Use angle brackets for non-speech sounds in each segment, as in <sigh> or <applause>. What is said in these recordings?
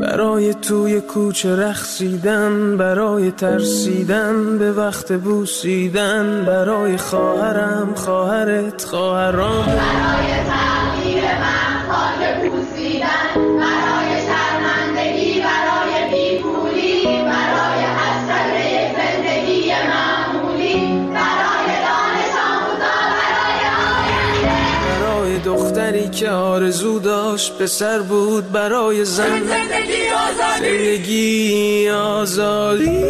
برای توی کوچه رخصیدن برای ترسیدن به وقت بوسیدن برای خواهرم خواهرت خواهرام. برای که آرزو داشت پسر بود برای زن. زندگی آزادی. زندگی آزادی.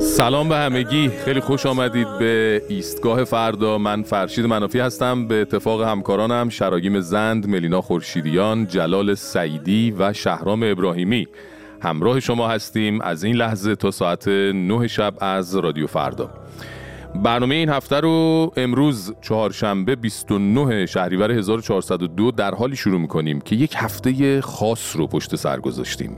سلام به همگی. خیلی خوش آمدید به ایستگاه فردا. من فرشید منافی هستم. به اتفاق همکارانم شراگیم زند ملینا خورشیدیان جلال سعیدی و شهرام ابراهیمی. همراه شما هستیم از این لحظه تا ساعت 9 شب از رادیو فردا. برنامه این هفته رو امروز چهارشنبه 29 شهریور 1402 در حالی شروع می‌کنیم که یک هفته خاص رو پشت سر گذاشتیم.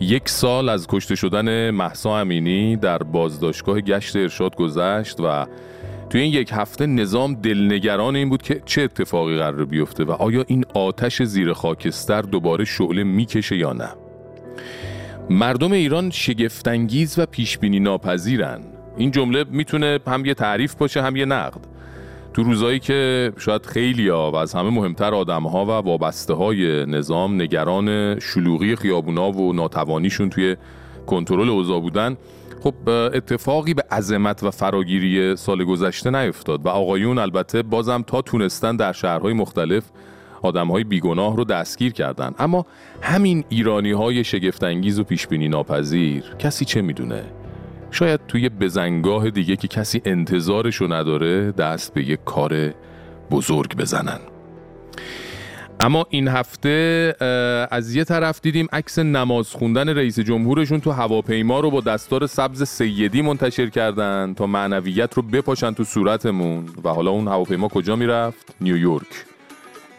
یک سال از کشته شدن محسا امینی در بازداشتگاه گشت ارشاد گذشت و توی این یک هفته نظام دلنگران این بود که چه اتفاقی قرار بیفته و آیا این آتش زیر خاکستر دوباره شعله می‌کشه یا نه؟ مردم ایران شگفتانگیز و پیشبینی ناپذیرن این جمله می‌تونه هم یه تعریف باشه هم یه نقد. تو روزایی که شاید خیلی ها و از همه مهمتر آدم ها و وابسته های نظام نگران شلوغی خیابونا و ناتوانیشون توی کنترل اوضاع بودن خب اتفاقی به عظمت و فراگیری سال گذشته نیفتاد و آقایون البته بازم تا تونستن در شهرهای مختلف آدم های بیگناه رو دستگیر کردن. اما همین ایرانی های شگفتانگیز و پیشبینی ناپذیر کسی چه می‌دونه؟ شاید توی بزنگاه دیگه که کسی انتظارشو نداره دست به یک کار بزرگ بزنن. اما این هفته از یه طرف دیدیم عکس نماز خوندن رئیس جمهورشون تو هواپیما رو با دستار سبز سیدی منتشر کردن تا معنویت رو بپاشن تو صورتمون. و حالا اون هواپیما کجا می‌رفت؟ نیویورک.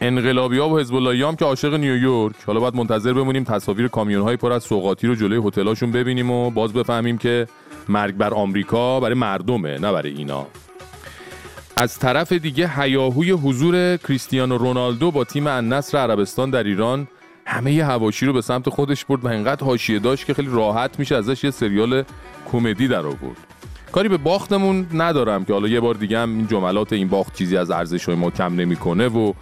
انقلابی ها و حزب هم که عاشق نیویورک. حالا باید منتظر بمونیم تصاویر کامیون های پر از سوغاتی رو جلوی هتلاشون ببینیم و باز بفهمیم که مرگ بر آمریکا برای مردمه نه برای اینا. از طرف دیگه هیاهوی حضور کریستیانو رونالدو با تیم النصر عربستان در ایران همه ی هواشی رو به سمت خودش برد و انقدر حاشیه داشت که خیلی راحت میشه ازش یه سریال کمدی در آورد. کاری به باختمون ندارم که حالا یه بار دیگه هم این جملات این باخت چیزی از ارزش ما کم نمی‌کنه و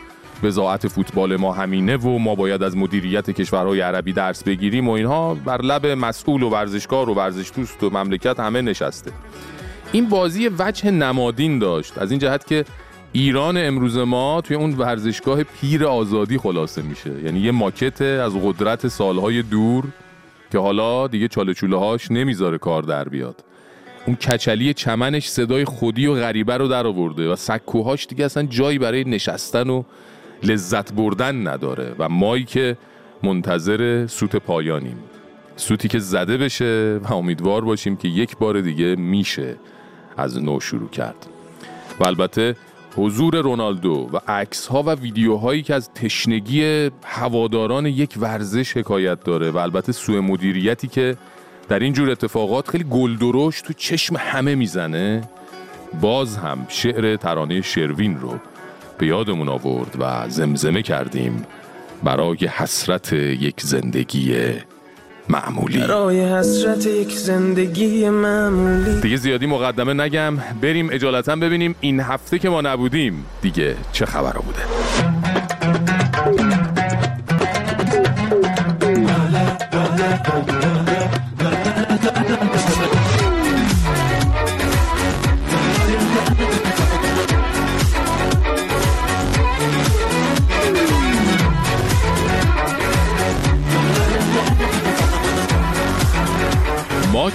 وزاعت فوتبال ما همینه و ما باید از مدیریت کشورهای عربی درس بگیریم و اینها بر لب مسئول و ورزشکار و ورزش دوست و مملکت همه نشسته. این بازی وجه نمادین داشت. از این جهت که ایران امروز ما توی اون ورزشگاه پیر آزادی خلاصه میشه. یعنی یه ماکت از قدرت سالهای دور که حالا دیگه چاله هاش نمی‌ذاره کار در بیاد. اون کچلی چمنش صدای خودی و غریبه رو در آورده و سکوهاش دیگه اصلا جایی برای نشستن و لذت بردن نداره و مایی که منتظر سوت پایانیم. سوتی که زده بشه و امیدوار باشیم که یک بار دیگه میشه از نو شروع کرد. و البته حضور رونالدو و عکس ها و ویدیوهایی که از تشنگی هواداران یک ورزش حکایت داره و البته سوء مدیریتی که در این جور اتفاقات خیلی گلدرشت تو چشم همه می‌زنه باز هم شعر ترانه شروین رو به یادمون آورد و زمزمه کردیم برای حسرت یک زندگی معمولی. برای حسرت یک زندگی معمولی. دیگه زیادی مقدمه نگم. بریم اجالتا ببینیم این هفته که ما نبودیم دیگه چه خبر بوده.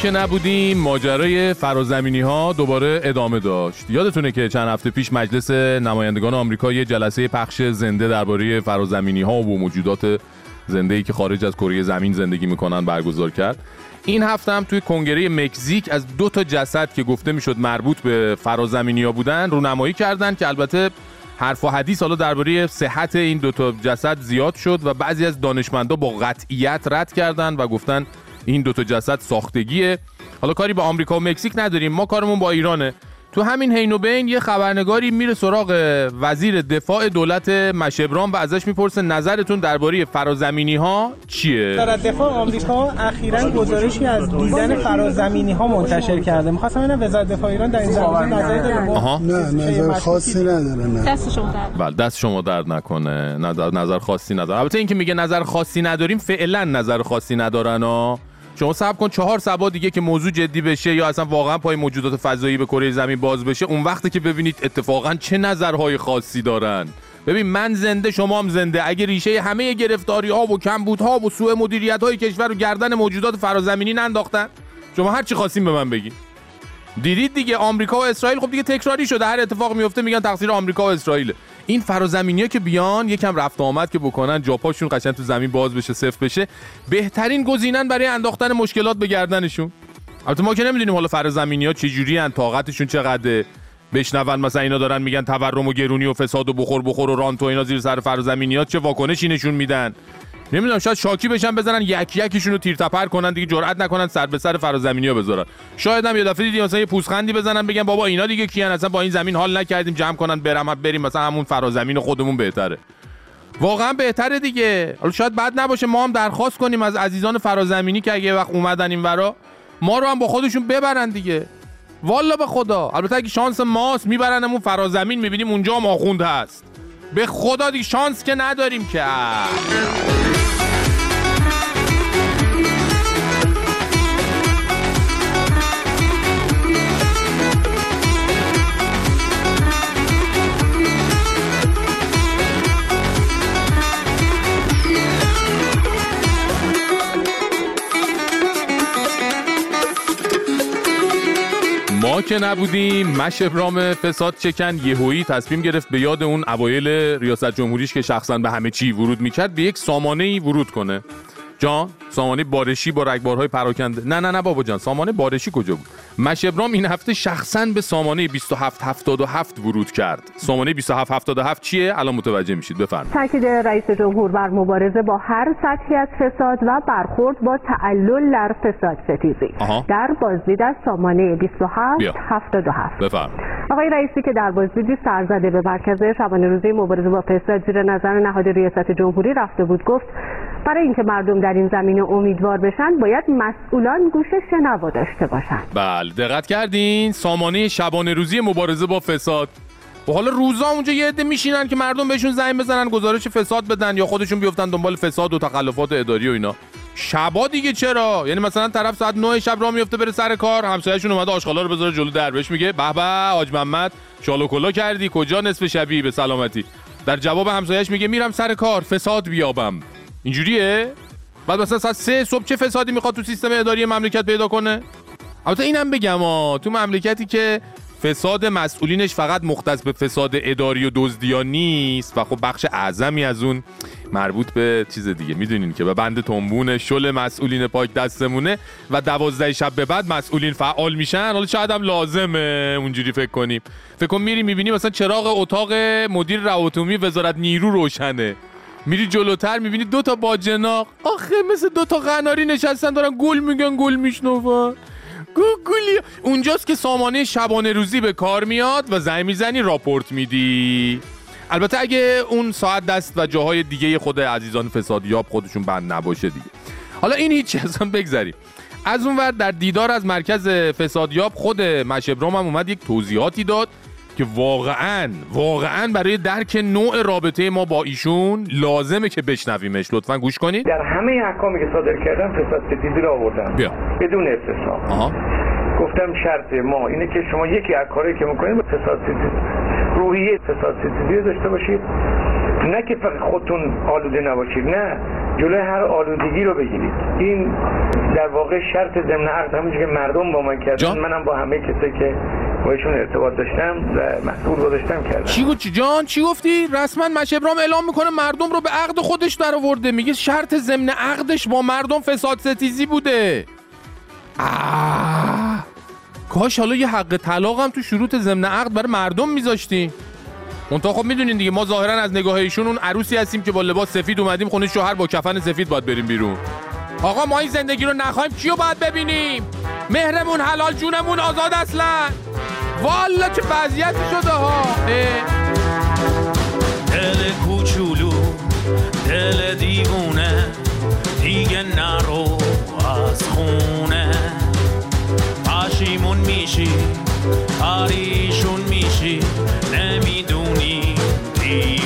که نبودیم ماجرای فرازمینی ها دوباره ادامه داشت. یادتونه که چند هفته پیش مجلس نمایندگان آمریکا یه جلسه پخش زنده درباره فرازمینی ها و موجودات زنده ای که خارج از کره زمین زندگی می‌کنن برگزار کرد. این هفته هم توی کنگره مکزیک از دو تا جسد که گفته می‌شد مربوط به فرازمینی ها بودن رونمایی کردن که البته حرف و حدیث حالا درباره صحت این دو تا جسد زیاد شد و بعضی از دانشمندا با قطعیت رد کردن و گفتن این دوتا جسد ساختگیه. حالا کاری با آمریکا و مکزیک نداریم. ما کارمون با ایرانه. تو همین حین و بین یه خبرنگاری میره سراغ وزیر دفاع دولت مشبران و ازش می‌پرسه نظرتون درباره فرازمینی ها چیه؟ وزارت دفاع آمریکا اخیرا گزارشی از دیدن فرازمینی ها منتشر کرده. می‌خواستم ببینم وزارت دفاع ایران در این زمینه نظری داره. آها. نه نظر خاصی نداره نه. دست شما درد بله دست شما درد نکنه. نظر نظر خاصی نداره. البته اینکه میگه نظر خاصی نداریم فعلا نظر خاصی ندارن ها. شما صبر کن چهار سبا دیگه که موضوع جدی بشه یا اصلا واقعا پای موجودات فضایی به کره زمین باز بشه اون وقتی که ببینید اتفاقا چه نظرهای خاصی دارن. ببین من زنده شما هم زنده. اگه ریشه همه گرفتاری ها و کمبودها و سوء مدیریت های کشور و گردن موجودات فرازمینی ننداختن شما هر چی خواستین به من بگین. دیدید دیگه آمریکا و اسرائیل خب دیگه تکراری شده. هر اتفاق میفته میگن تقصیر آمریکا و اسرائیل این فرازمینی که بیان یکم رفت آمد که بکنن جاپاشون قشنگ تو زمین باز بشه صفر بشه. بهترین گزینن برای انداختن مشکلات به گردنشون. البته ما که نمی‌دونیم حالا فرازمینی ها چجوری ان طاقتشون چقدره. بشنون مثلا اینا دارن میگن تورم و گرونی و فساد و بخور بخور و رانت و اینا زیر سر فرازمینی ها چه واکنشی نشون میدن؟ نمی‌دونم شاید شاکی بشن بزنن یک یکیشون رو تیر تپر کنن دیگه جرئت نکنن سر به سر فرازمینی ها بذارن. شاید هم یه دفعه دیدی مثلا یه پوزخندی بزنن بگن بابا اینا دیگه کیان اصلا با این زمین حال نکردیم جمع کنن برم بریم مثلا همون فرازمین خودمون بهتره. واقعا بهتره دیگه. حالا شاید بد نباشه ما هم درخواست کنیم از عزیزان فرازمینی که اگه وقت اومدن این ورا ما رو هم با خودشون ببرن دیگه. والا به خدا. البته اگه شانس ماست میبرنمون فرازمین می‌بینیم اونجا هم هست. به خدا دیگه شانس که نداریم که. ما که نبودیم مش ابرام فساد چکن یهویی تصمیم گرفت به یاد اون اوایل ریاست جمهوریش که شخصا به همه چی ورود می‌کرد به یک سامانه ای ورود کنه. جان سامانه بارشی با رگبارهای پراکنده. نه نه نه بابا جان سامانه بارشی کجا بود؟ مش ابرام این هفته شخصا به سامانه 2777 ورود کرد. سامانه 2777 چیه؟ الان متوجه میشید بفرمایید. تاکید رئیس جمهور بر مبارزه با هر سطحی از فساد و برخورد با تعلل در فساد ستیزی. در بازدید از سامانه بیا. 2777 بفرمایید. آقای رئیسی که در بازدیدی سرزده به مرکز شبانه روزی مبارزه با فساد زیر نظر نهاد ریاست جمهوری رفته بود گفت برای اینکه مردم در این زمینه امیدوار بشن باید مسئولان گوش شنوا داشته باشند بله دقت کردین؟ سامانه شبانه روزی مبارزه با فساد. و حالا روزا اونجا یه عده میشینن که مردم بهشون زنگ بزنن گزارش فساد بدن یا خودشون بیفتن دنبال فساد و تخلفات اداری و اینا. شبا دیگه چرا؟ یعنی مثلا طرف ساعت 9 شب راه میفته بره سر کار همسایه‌شون اومده آشغالا رو بذاره جلو در بهش میگه به به حاج محمد شال و کلا کردی کجا نصف شبی؟ به سلامتی. در جواب همسایه‌اش میگه میرم سر کار فساد بیابم. اینجوریه؟ بعد مثلا ساعت سه صبح چه فسادی می‌خواد تو سیستم اداری مملکت پیدا کنه؟ البته اینم بگم ها تو مملکتی که فساد مسئولینش فقط مختص به فساد اداری و دزدیا نیست و خب بخش اعظمی از اون مربوط به چیز دیگه. می‌دونین که به بند تنبون شل مسئولین پاک دستمونه و دوازده شب به بعد مسئولین فعال میشن. حالا شاید هم لازمه اونجوری فکر کنیم. فکر کن میری می‌بینی مثلا چراغ اتاق مدیر روابط عمومی وزارت نیرو روشنه. میری جلوتر می‌بینی دو تا باجناق. آخه مثل دو تا قناری نشستن دارن گل میگن گل میشنون. گوگلی اونجاست که سامانه شبانه روزی به کار میاد و زنگ می‌زنی راپورت میدی. البته اگه اون ساعت دست و جاهای دیگه خود عزیزان فسادیاب خودشون بند نباشه دیگه. حالا این هیچ اصلا بگذریم. از اون ور در دیدار از مرکز فسادیاب خود مشبرام هم اومد یک توضیحاتی داد. که واقعا واقعا برای درک نوع رابطه ما با ایشون لازمه که بشنویمش. لطفا گوش کنید. در همه احکامی که صادر کردم فساد ستیزی رو آوردم. بیا. بدون استثنا آها. گفتم شرط ما اینه که شما یکی از کارهایی که می‌کنید با فساد روحیه فساد ستیزی داشته باشید. نه که فقط خودتون آلوده نباشید نه. جلوی هر آلودگی رو بگیرید. این در واقع شرط ضمن عقد همونجوری که مردم با من کردن؟ منم با همه کسایی که باشون ارتباط داشتم و مسئول گذاشتم کردم. چی گفت جان چی گفتی؟ رسما مشبرام اعلام می‌کنه مردم رو به عقد خودش در آورده میگه شرط ضمن عقدش با مردم فساد ستیزی بوده. آه. کاش حالا یه حق طلاق هم تو شروط ضمن عقد برای مردم میذاشتی منتها خب می‌دونین دیگه ما ظاهرا از نگاه ایشون اون عروسی هستیم که با لباس سفید اومدیم خونه شوهر با کفن سفید باید بریم بیرون. آقا ما این زندگی رو نخواهیم. کیو باید ببینیم؟ مهرمون حلال جونمون آزاد اصلا. والا چه وضعیتی شده ها؟ دل کوچولو دل دیوونه دیگه نرو از خونه. پشیمون میشی پریشون میشی نمی‌دونی دیوونه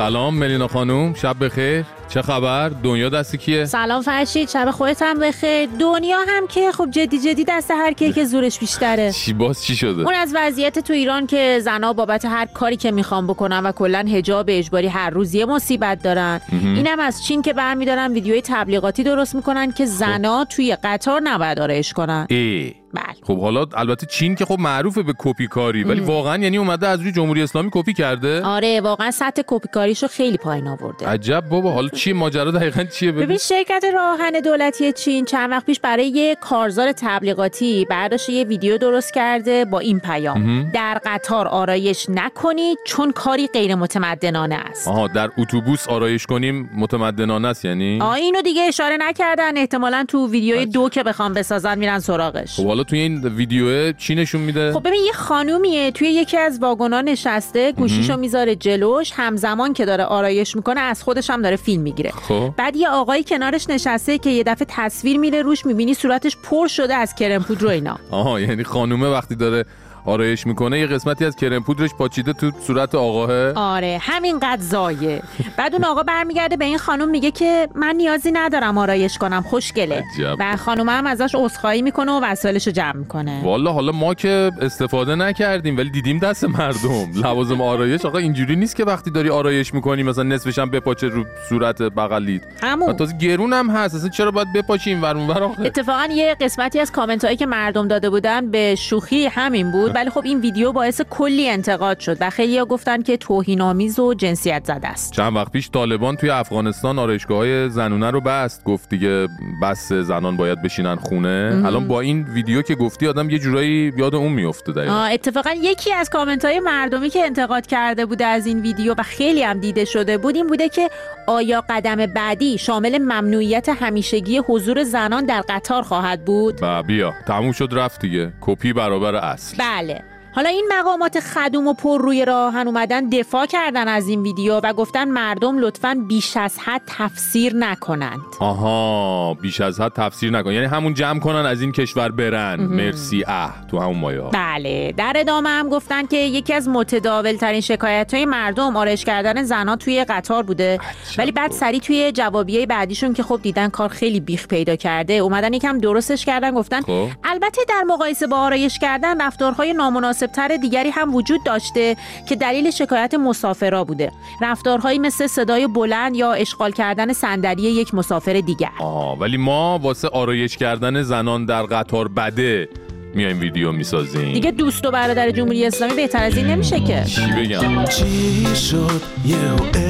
سلام ملینا خانوم. شب بخیر. چه خبر؟ دنیا دستی کیه؟ سلام فرشید شب خودت هم بخیر. دنیا هم که خب جدی جدی دست هر کیه که زورش بیشتره. <laughs> چی باز چی شده؟ اون از وضعیت تو ایران که زنا بابت هر کاری که می‌خوان بکنن و کلا حجاب اجباری هر روز یه مصیبت دارن. اینم از چین که برمیدارن ویدیوی تبلیغاتی درست می‌کنن که زنا توی قطار نباید آرایش کنن. ای. بله. خب حالا البته چین که خب معروفه به کپی کاری ولی واقعا یعنی اومده از روی جمهوری اسلامی کپی کرده؟ آره واقعا سطح کپیکاریشو خیلی پایین آورده. عجب بابا حالا چیه ماجرا دقیقا چیه؟ ببین ببین شرکت راهن دولتی چین چند وقت پیش برای یه کارزار تبلیغاتی برداشت یه ویدیو درست کرده با این پیام. در قطار آرایش نکنید چون کاری غیر متمدنانه است. آها در اتوبوس آرایش کنیم متمدنانه است یعنی؟ آ اینو دیگه اشاره نکردن. احتمالا تو ویدیوی دو که بخوام بسازن میرن سراغش. خب حالا توی این ویدیو چی نشون میده؟ خب ببین یه خانومیه توی یکی از واگونا نشسته گوشیشو می‌ذاره جلوش همزمان که داره آرایش می‌کنه از خودش هم داره فیلم می‌گیره. خب. بعد یه آقایی کنارش نشسته که یه دفعه تصویر میره روش می‌بینی صورتش پر شده از کرم پودر و اینا. <laughs> آها یعنی خانومه وقتی داره آرایش می‌کنه یه قسمتی از کرم پودرش پاچیده تو صورت آقاه آره همینقدر زایه. بعد اون آقا برمیگرده به این خانم میگه که من نیازی ندارم آرایش کنم خوشگله. عجب. و خانم هم ازش عذرخواهی می‌کنه و وسایلش رو جمع می‌کنه. والا حالا ما که استفاده نکردیم ولی دیدیم دست مردم. <laughs> لوازم آرایش آقا اینجوری نیست که وقتی داری آرایش می‌کنی مثلا نصفش هم بپاچه رو صورت بغلیت. و همون تازه گرون هم هست اصلا چرا باید بپاچیم؟ ور اونور اتفاقا یه قسمتی از کامنت هایی که مردم داده بودن به شوخی همین بود. ولی خب این ویدیو باعث کلی انتقاد شد و خیلی گفتن که توهین آمیز و جنسیت زده است. چند وقت پیش طالبان توی افغانستان آرایشگاه های زنونه رو بست. گفت دیگه بس زنان باید بشینن خونه. الان با این ویدیو که گفتی آدم یه جورایی یاد اون میفته دقیقا. اتفاقا یکی از کامنت های مردمی که انتقاد کرده بوده از این ویدیو و خیلی هم دیده شده بود این بوده که آیا قدم بعدی شامل ممنوعیت همیشگی حضور زنان در قطار خواهد بود؟ و بیا تموم شد رفت دیگه. کپی برابر اصل. بله. канале. حالا این مقامات خدوم و پر روی راهن اومدن دفاع کردن از این ویدیو و گفتن مردم لطفا بیش از حد تفسیر نکنند. آها بیش از حد تفسیر نکن. یعنی همون جمع کنن از این کشور برن. مرسی. اه تو همون مایه. بله. در ادامه هم گفتن که یکی از متداول ترین شکایت های مردم آرایش کردن زنها توی قطار بوده. ولی بعد سری توی جوابیه بعدیشون که خب دیدن کار خیلی بیخ پیدا کرده. اومدن یکم درستش کردن گفتن خب. البته در مقایسه با آرایش کردن رفتارهای نامناسب تر دیگری هم وجود داشته که دلیل شکایت مسافرا بوده. رفتارهایی مثل صدای بلند یا اشغال کردن صندلی یک مسافر دیگر. آها ولی ما واسه آرایش کردن زنان در قطار بده میایم ویدیو می‌سازیم. دیگه دوست و برادر جمهوری اسلامی بهتر از این نمیشه که. چی بگم؟ چی شد؟ یه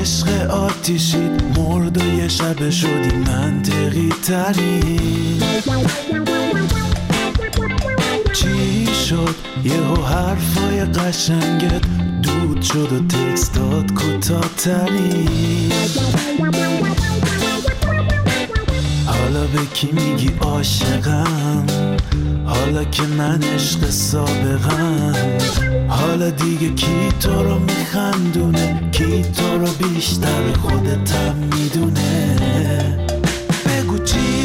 عشق آتیشید مرد و یه شب شدی منطقی ترین چی شد. یه حرفای قشنگت دود شد و تکستات کوتاه ترین حالا به کی میگی عاشقم؟ حالا که من عشق سابقم. حالا دیگه کی تو رو میخندونه؟ کی تو رو بیشتر خودتم می‌دونه؟ بگو چی؟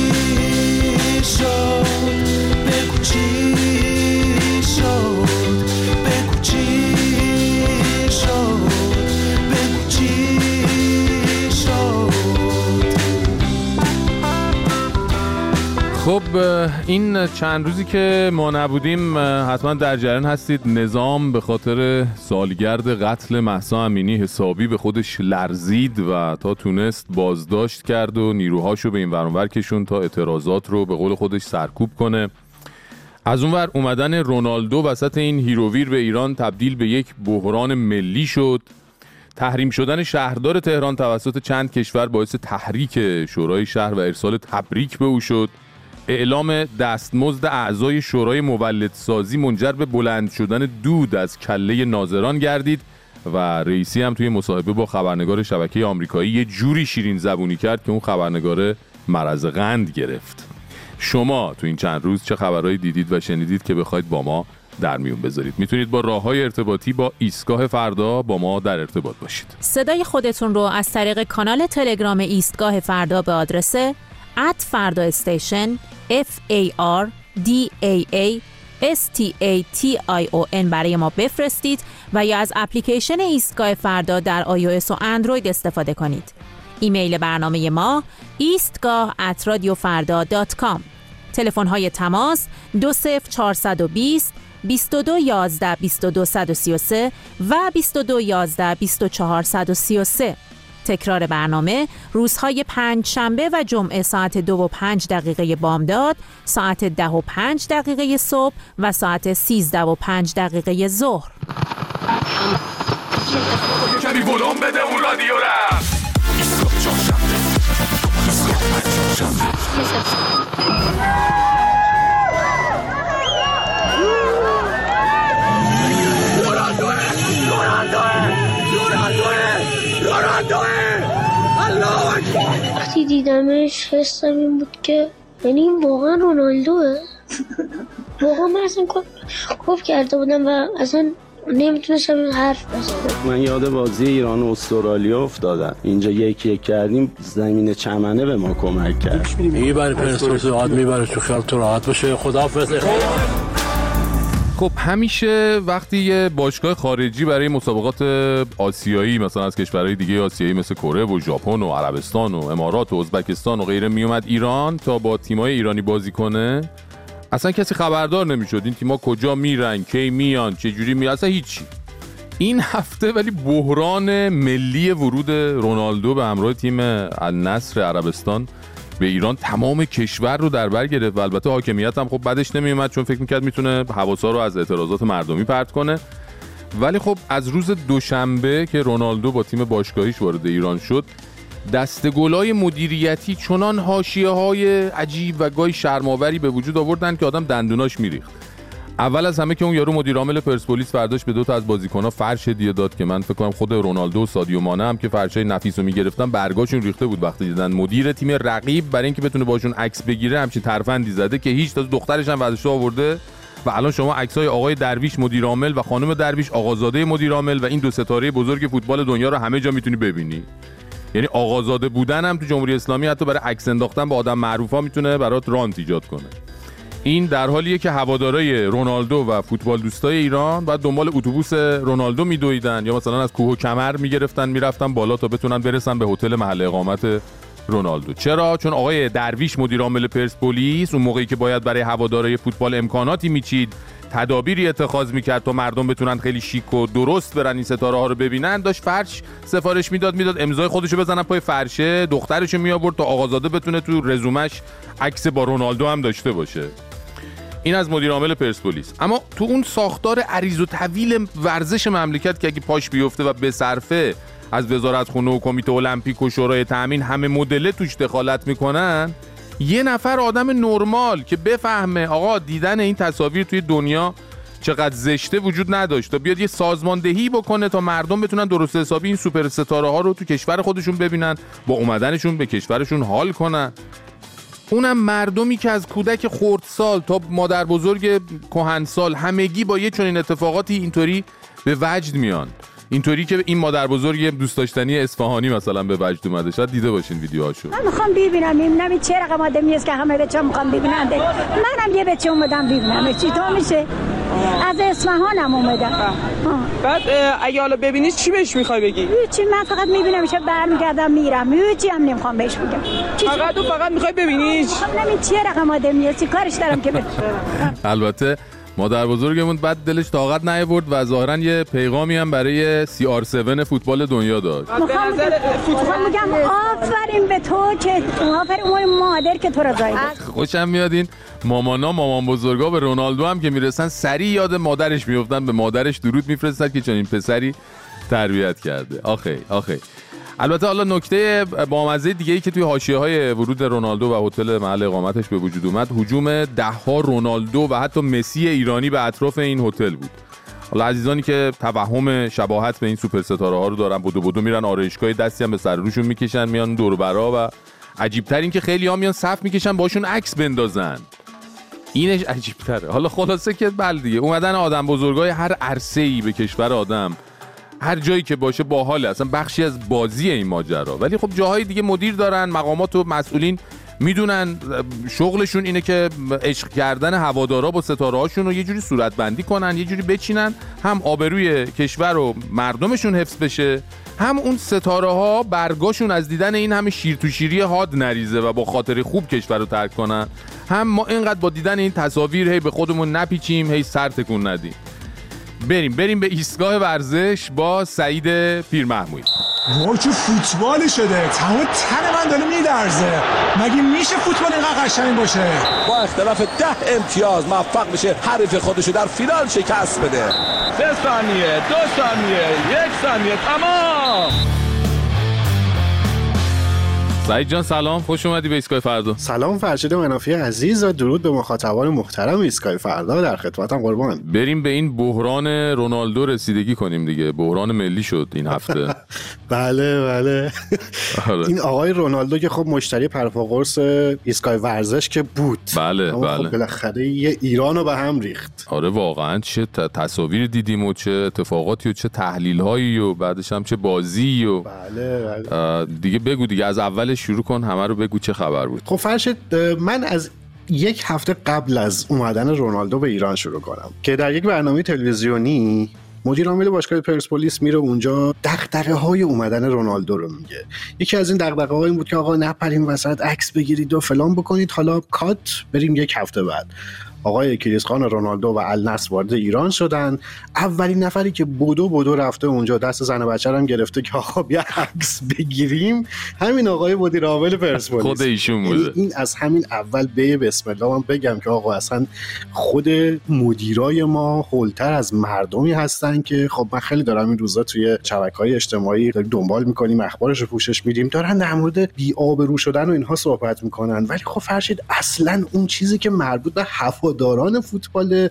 خب این چند روزی که ما نبودیم حتما در جریان هستید. نظام به خاطر سالگرد قتل محسا امینی حسابی به خودش لرزید و تا تونست بازداشت کرد و نیروهاشو به این ورانور کشون تا اعتراضات رو به قول خودش سرکوب کنه. از اونور اومدن رونالدو وسط این هیروویر به ایران تبدیل به یک بحران ملی شد. تحریم شدن شهردار تهران توسط چند کشور باعث تحریک شورای شهر و ارسال تبریک به او شد. اعلام دستمزد اعضای شورای مولدسازی منجر به بلند شدن دود از کله ناظران گردید و رئیسی هم توی مصاحبه با خبرنگار شبکه آمریکایی یه جوری شیرین زبونی کرد که اون خبرنگار مرض قند گرفت. شما تو این چند روز چه خبرهایی دیدید و شنیدید که بخواید با ما در میون بذارید؟ می‌تونید با راه های ارتباطی با ایستگاه فردا با ما در ارتباط باشید. صدای خودتون رو از طریق کانال تلگرام ایستگاه فردا به آدرس ات فردا استیشن F A R D A A S T A T I O N برای ما بفرستید و یا از اپلیکیشن ایستگاه فردا در iOS و اندروید استفاده کنید. ایمیل برنامه ما ایستگاه at radiofarda.com تلفن های تماس 20420 22 11 22 133 و 22 11 24 133 تکرار برنامه روزهای پنج شنبه و جمعه ساعت دو و پنج دقیقه بامداد ساعت ده و پنج دقیقه صبح و ساعت سیزده و پنج دقیقه ظهر. رفت وقتی دیدمش حسم این بود که یعنی این واقعا رونالدوه. واقعا من اصلا کف کرده بودم و اصلا نمی‌تونستم این حرف بزنم. من یاد بازی ایران و استرالیا افتادم. اینجا یک یک کردیم زمین چمنه به ما کمک کرد. می‌بره پرسپولیس راحت می‌بره تو خیال تو راحت باشه. خداحافظ. خب همیشه وقتی یه باشگاه خارجی برای مسابقات آسیایی مثلا از کشورهای دیگه آسیایی مثل کره و ژاپن و عربستان و امارات و ازبکستان و غیره میومد ایران تا با تیمای ایرانی بازی کنه اصلا کسی خبردار نمی‌شد این تیما کجا میرن کی میان چه جوری می اصلا هیچی. این هفته ولی بحران ملی ورود رونالدو به همراه تیم النصر عربستان به ایران تمام کشور رو در بر گرفت و البته حاکمیت هم خب بدش نمیومد چون فکر می‌کرد می‌تونه حواسا رو از اعتراضات مردمی پرت کنه. ولی خب از روز دوشنبه که رونالدو با تیم باشگاهیش وارد ایران شد دستگلای مدیریتی چنان حاشیه های عجیب و گاهی شرماوری به وجود آوردن که آدم دندوناش میریخت. اول از همه که اون یارو مدیر عامل پرسپولیس فرداش به دو تا از بازیکن‌ها فرش هدیه داد که من فکر کنم خود رونالدو و سادیو مانه هم که فرشای نفیس رو می‌گرفتن برگاشون ریخته بود وقتی دیدن مدیر تیم رقیب برای اینکه بتونه باشون عکس بگیره همچین ترفندی زده که هیچ تا دخترش هم آورده. و الان شما عکسای آقای درویش مدیر عامل و خانم درویش آقازاده مدیر عامل و این دو ستاره بزرگ فوتبال دنیا رو همه جا می‌تونی ببینی. یعنی آقازاده بودن هم تو جمهوری اسلامی حتی برای عکس انداختن با آدم معروفا می‌تونه برات رانت ایجاد کنه. این در حالیه که هوادارای رونالدو و فوتبال دوستای ایران بعد دنبال اتوبوس رونالدو میدویدن یا مثلا از کوه و کمر می‌گرفتن می‌رفتن بالا تا بتونن برسن به هتل محل اقامت رونالدو. چرا؟ چون آقای درویش مدیر عامل پرسپولیس اون موقعی که باید برای هوادارای فوتبال امکاناتی میچید تدابیری اتخاذ می‌کرد تا مردم بتونن خیلی شیک و درست برن این ستاره ها رو ببینن. داشت فرش سفارش می‌داد می‌داد امضای خودشو بزنن پای فرشه دخترشو می آورد تا آقازاده بتونه تو رزومش عکس با رونالدو هم داشته باشه. این از مدیر عامل پرسپولیس. اما تو اون ساختار عریض و طویل ورزش مملکت که اگه پاش بیفته و به صرفه از وزارت خونه و کمیته المپیک و شورای تامین همه مدله توش دخالت می‌کنن یه نفر آدم نرمال که بفهمه آقا دیدن این تصاویر توی دنیا چقدر زشته وجود نداشت تا بیاد یه سازماندهی بکنه تا مردم بتونن درست حسابی این سوپر ستاره ها رو تو کشور خودشون ببینن با اومدنشون به کشورشون حال کنن. اونم مردمی که از کودک خردسال تا مادر بزرگ کهنسال همگی با یه چنین اتفاقاتی اینطوری به وجد میان. اینطوری که این مادر بزرگ دوست داشتنی اصفهانی مثلا به وجد اومده. شاید دیده باشین ویدیوهاشو. من می‌خوام ببینم. ببینم چه رقم آدمی است که همه بچه می‌خوام ببینن منم یه بچه اومدم ببینم. چی؟ تو میشه؟ از اصفهانم اومدم. بعد اگه حالا ببینی چی بهش می‌خوای بگی؟ هیچی. من فقط می‌بینم چه برمیگردم میرم. هیچی هم نمی‌خوام بهش بگم. چی فقط و فقط می‌خوای ببینیش. خب این چیه رقم آدمیه چی کارش دارم که برم البته مادر بزرگمون بعد دلش طاقت نیاورد و ظاهرا یه پیغامی هم برای سی آر 7 فوتبال دنیا داشت. می‌خوام می‌خوام میگم آفرین به تو که آفرین اون مادر که تو رو زایده خوشم میاد این مامانا مامان بزرگا به رونالدو هم که می‌رسن سریع یاد مادرش میفتن به مادرش درود میفرستن که چنین پسری تربیت کرده. آخه آخه. البته حالا نکته بامزه دیگه ای که توی حاشیه های ورود رونالدو و هتل محل اقامتش به وجود اومد هجوم ده ها رونالدو و حتی مسی ایرانی به اطراف این هتل بود. حالا عزیزانی که توهم شباهت به این سوپر ستاره ها رو دارن بودو بودو میرن آرایشگاه دستی هم به سر روشون می‌کشن میان دور برا و عجیب تر این که خیلی ها میان صف می‌کشن باشون عکس بندازن. اینش عجیب تره حالا خلاصه که بله دیگه اومدن آدم بزرگای هر عرصه ای به کشور آدم هر جایی که باشه باحاله اصلا بخشی از بازی این ماجرا. ولی خب جاهای دیگه مدیر دارن مقامات و مسئولین می‌دونن شغلشون اینه که عشق کردن هوادارا با ستاره هاشون رو یه جوری صورت بندی کنن یه جوری بچینن. هم آبروی کشور و مردمشون حفظ بشه هم اون ستاره ها برگاشون از دیدن این همه شیر تو شیری هاد نریزه و با خاطر خوب کشور رو ترک کنن. هم ما اینقدر با دیدن این تصاویر هی به خودمون نپیچیم هی سر تکون ندیم. بریم بریم به ایستگاه ورزش با سعید پیرمحمودی وای چه فوتبالی شده. تمام تن من داره میلرزه مگه میشه فوتبال اینقدر قشنگ باشه؟ با اختلاف ده امتیاز موفق میشه حریف خودشو در فینال شکست بده. سه ثانیه دو ثانیه یک ثانیه تمام! سعید جان سلام. خوش اومدی به ایستگاه فردا. سلام فرشید منافی عزیز و درود به مخاطبان محترم ایستگاه فردا در خدمتم قربان. بریم به این بحران رونالدو رسیدگی کنیم دیگه. بحران ملی شد این هفته. <laughs> بله بله. آره. این آقای رونالدو که خب مشتری پرپاقرص ایستگاه ورزش که بود. بله اما بله. خب بالاخره یه ایران رو به هم ریخت. آره واقعا چه تصاویر دیدیم و چه اتفاقاتی و چه تحلیل هایی و بعدش هم چه بازی و بله بله. دیگه بگو دیگه از شروع کن همه رو بگو چه خبر بود. خب فرشید من از یک هفته قبل از اومدن رونالدو به ایران شروع کنم که در یک برنامه تلویزیونی مدیر عامل باشگاه پرسپولیس میره اونجا دغدغه های اومدن رونالدو رو میگه. یکی از این دغدغه این بود که آقا نپریم وسط عکس بگیرید و فلان بکنید حالا کات بریم یک هفته بعد. آقای کریسخان رونالدو و النصر وارد ایران شدن. اولین نفری که بودو بودو رفته اونجا. دست زن و بچه هم گرفته که آقا بیا عکس بگیریم. همین آقای مدیر عامل پرسپولیس. خود ایشون بوده. این از همین اول به بسم الله من بگم که آقا اصلا خود مدیرای ما هولتر از مردمی هستن که خب من خیلی دارم این روزا توی شبکه های اجتماعی دنبال می‌کنیم اخبارش رو پوشش میدیم. دارن در مورد بی آبرو شدن و اینها صحبت می‌کنن. ولی خب فرشید اصلا اون چیزی که مربوط به هواداران فوتبال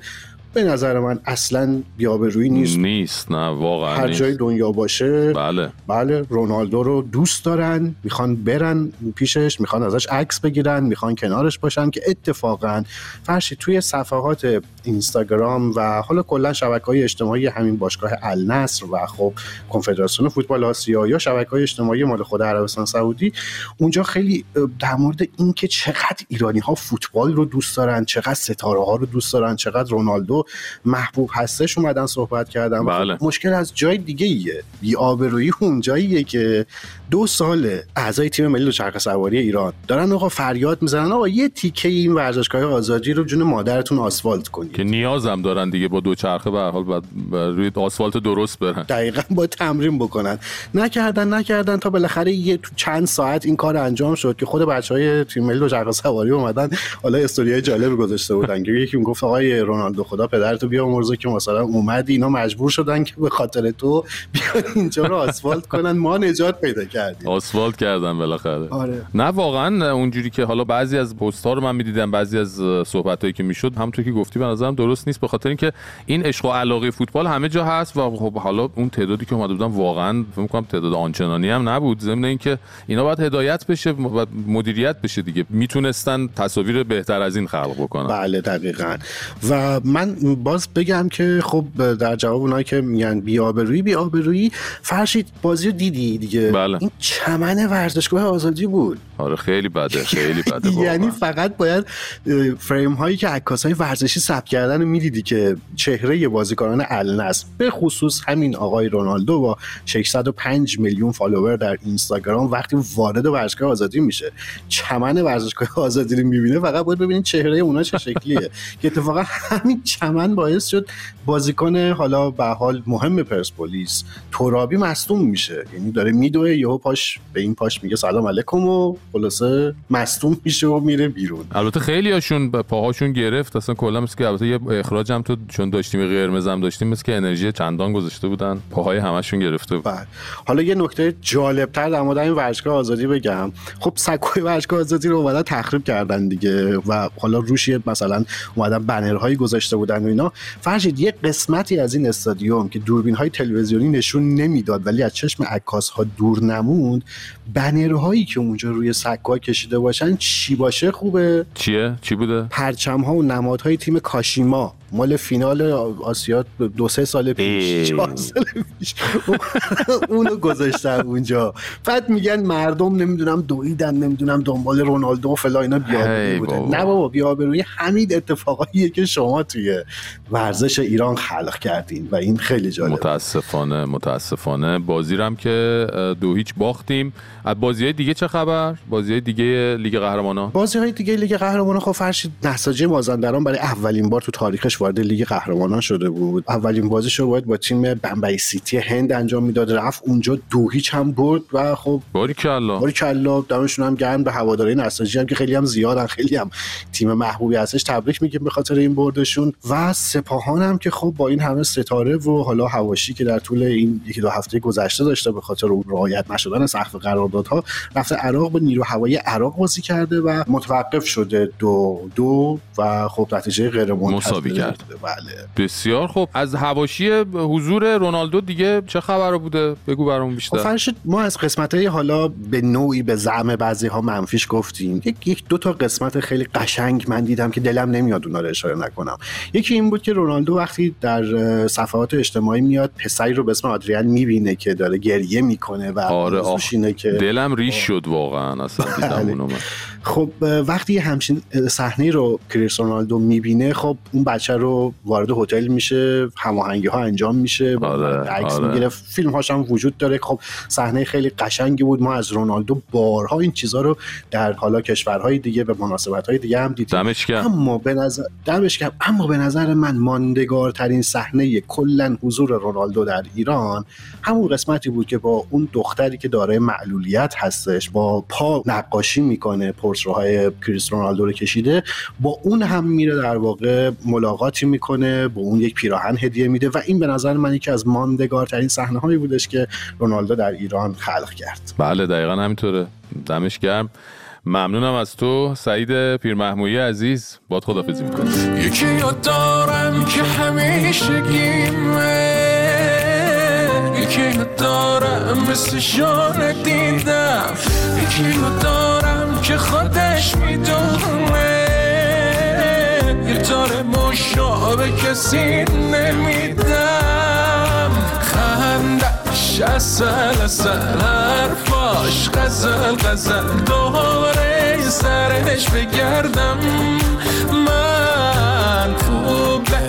به نظر من اصلا بیابرویی نیست. نیست نه واقعا هر. جای دنیا باشه. بله. بله رونالدو رو دوست دارن می‌خوان برن پیشش می‌خوان ازش عکس بگیرن می‌خوان کنارش باشن که اتفاقا فرشی توی صفحات اینستاگرام و حالا کلا شبکه های اجتماعی همین باشگاه النصر و خب کنفدراسیون فوتبال آسیا یا شبکه های اجتماعی مال خود عربستان سعودی اونجا خیلی در مورد اینکه چقدر ایرانی ها فوتبال رو دوست دارن چقدر ستاره ها رو دوست دارن چقدر رونالدو محبوب هستش اومدن صحبت کردن. خب بله. مشکل از جای دیگه ایه. بی آبرویی اون جاییه که دو سال اعضای تیم ملی دوچرخه سواری ایران دارن آقا فریاد می‌زنن آقا یه تیکه این ورزشگاه آزادی رو جون مادرتون آسفالت کنید. که نیازم دارن دیگه با دوچرخه به هر حال باید روی آسفالت درست برن. دقیقا با تمرین بکنن. نکردن نکردن تا بالاخره یه تو چند ساعت این کار انجام شد که خود بچه های تیم ملی دوچرخه سواری اومدن. حالا استوریای جالب گذاشته بودن که یکی می‌گفت آقای رونالدو خدا پدرتو بیا مرزه که مثلا اومدی اینا مجبور شدن که به خاطر تو بیان اینجا رو آسفالت کنن. ما نجات پیدا کردیم. آسفالت کردن بالاخره. آره. نه واقعا اونجوری که حالا بعضی از پست ها رو من می‌دیدم بعضی از صحبت هایی که می‌شد همونطور که گفتی به نظرم درست نیست به خاطر اینکه این عشق و علاقه فوتبال همه جا هست و خب حالا اون تعدادی که اومده بودن واقعا فکر کنم تعداد آنچنانی هم نبود. ضمن اینکه اینا باید هدایت بشه و مدیریت بشه دیگه. می‌تونستن تصاویر بهتر از این خلق بکنن. بله دقیقا. و من باز بگم که خب در جواب اونایی که میگن بی آبرویی بی آبرویی فرشید بازی رو دیدی دیگه؟ بله. این چمن ورزشگاه آزادی بود. آره خیلی بده خیلی بده. <laughs> یعنی. فقط باید فریم هایی که عکاس های ورزشی ثبت کردن رو می‌دیدی که چهره بازیکنان النصر به خصوص همین آقای رونالدو با 605 میلیون فالوور در اینستاگرام وقتی وارد ورزشگاه آزادی میشه. چمن ورزشگاه آزادی رو می‌بینه فقط باید ببینید چهره اونا چه شکلیه. <laughs> که اتفاقا همین چمن باعث شد بازیکن حالا به حال مهم پرسپولیس ترابی مصدوم میشه. یعنی داره میدوه یهو پاش به این پاش میگه سلام علیکم و خلاصه مصدوم میشه و میره بیرون. البته خیلی هاشون به پاهاشون گرفت. اصلا کلا مثل که البته یه اخراج هم تو چون داشتیم قرمز هم داشتیم مثل که انرژی چندان گذاشته بودن پاهای همشون گرفته بود. بله. حالا یه نکته جالب تر در مورد این ورزشگاه آزادی بگم. خب سکوی ورزشگاه آزادی رو اومدن تخریب کردن دیگه و حالا روش مثلا اومدن بنرهایی گذاشته بودن و اینا. فرشید یه قسمتی از این استادیوم که دوربین های تلویزیونی نشون نمی‌داد ولی از چشم عکاس ها دور نموند بنرهایی که اونجا روی سکوها کشیده باشن چی باشه؟ خوبه؟ چیه؟ چی بوده؟ پرچم ها و نمادهای تیم کاشیما. مال فینال آسیا دو سه سال پیش چهار سال پیش. اونو گذاشتن اونجا. بعد میگن مردم نمی‌دونم دویدن نمی‌دونم دنبال رونالدو و فلا اینا هی بیابروی بوده بابا. نه بابا همین اتفاقاییه که شما توی ورزش ایران خلق کردین و این خیلی جالب. متاسفانه متاسفانه. بازی رو هم که دو هیچ باختیم. از بازی های دیگه چه خبر؟ بازی های دیگه لیگ قهرمانان؟ بازی های دیگه لیگ قهرمانان خب فرشید نساجی مازندران برای اولین بار تو تاریخش وارد لیگ قهرمانان شده بود. اولین بازیش رو باید با تیم بمبئی سیتی هند انجام می‌داد. رفت اونجا دو هیچ هم برد و خب باری کلا باری کلا دمشون هم گرم. به هواداری نساجی هم که خیلی هم زیادن خیلی هم تیم محبوبی هستش تبریک میگیم به خاطر این بردشون. و سپاهان هم که خب با این همه ستاره و حالا هواشی که در طول این یکی دو هفته گذشته داشته به خاطر اون رعایت نشدن سقف قراردادها رفته عراق با نیرو هوایی عراق بازی کرده و متوقف شده دو دو و خب نتیجه غیر منتظره کرد. بله. بسیار خوب. از هواشی حضور رونالدو دیگه چه خبر بوده؟ بگو برامون بیشتر. فرشید ما از قسمت های حالا به نوعی به زعم بعضی ها منفیش گفتیم. یک, یک دو تا قسمت خیلی قشنگ من دیدم که دلم نمیاد اونا رو اشاره نکنم. یکی این بود که رونالدو وقتی در صفحات اجتماعی میاد پسری رو به اسم آدریان می‌بینه که داره گریه می‌کنه و آره اینه که دلم ریش شد واقعا اصلا <laughs> دیدم بله. اونو من. خب وقتی همچین صحنه رو کریس رونالدو می‌بینه خب اون بچه رو وارد هتل میشه هماهنگی ها انجام میشه آره، عکس آره. می‌گیره فیلم هاش هم وجود داره خب صحنه خیلی قشنگی بود ما از رونالدو بارها این چیزا رو در حالا کشورهای دیگه به مناسبت های دیگه هم دیدیم. اما به نظر دمش گرم. اما به نظر من ماندگارترین صحنه کلا حضور رونالدو در ایران همون قسمتی بود که با اون دختری که دارای معلولیت هستش با پا نقاشی می‌کنه پورترهای کریس رونالدو رو کشیده با اون هم میره در واقع ملاقاتی می‌کنه با اون یک پیراهن هدیه میده و این به نظر من یکی از ماندگارترین صحنه هایی بودش که رونالدو در ایران خلق کرد. بله دقیقا همینطوره. دمش گرم. ممنونم از تو سعید پیرمحمودی عزیز. باد خدافزی می‌کنم. یکی یاد دارم که همیشه گیمه یکی یاد دارم مثل شان دیدم. یکی یاد دارم که خودش می‌دونه. یه تار مشابه کسی نمیدم. خندش اصل اصل حرفاش غزل غزل. دوباره سرش بگردم من خوبه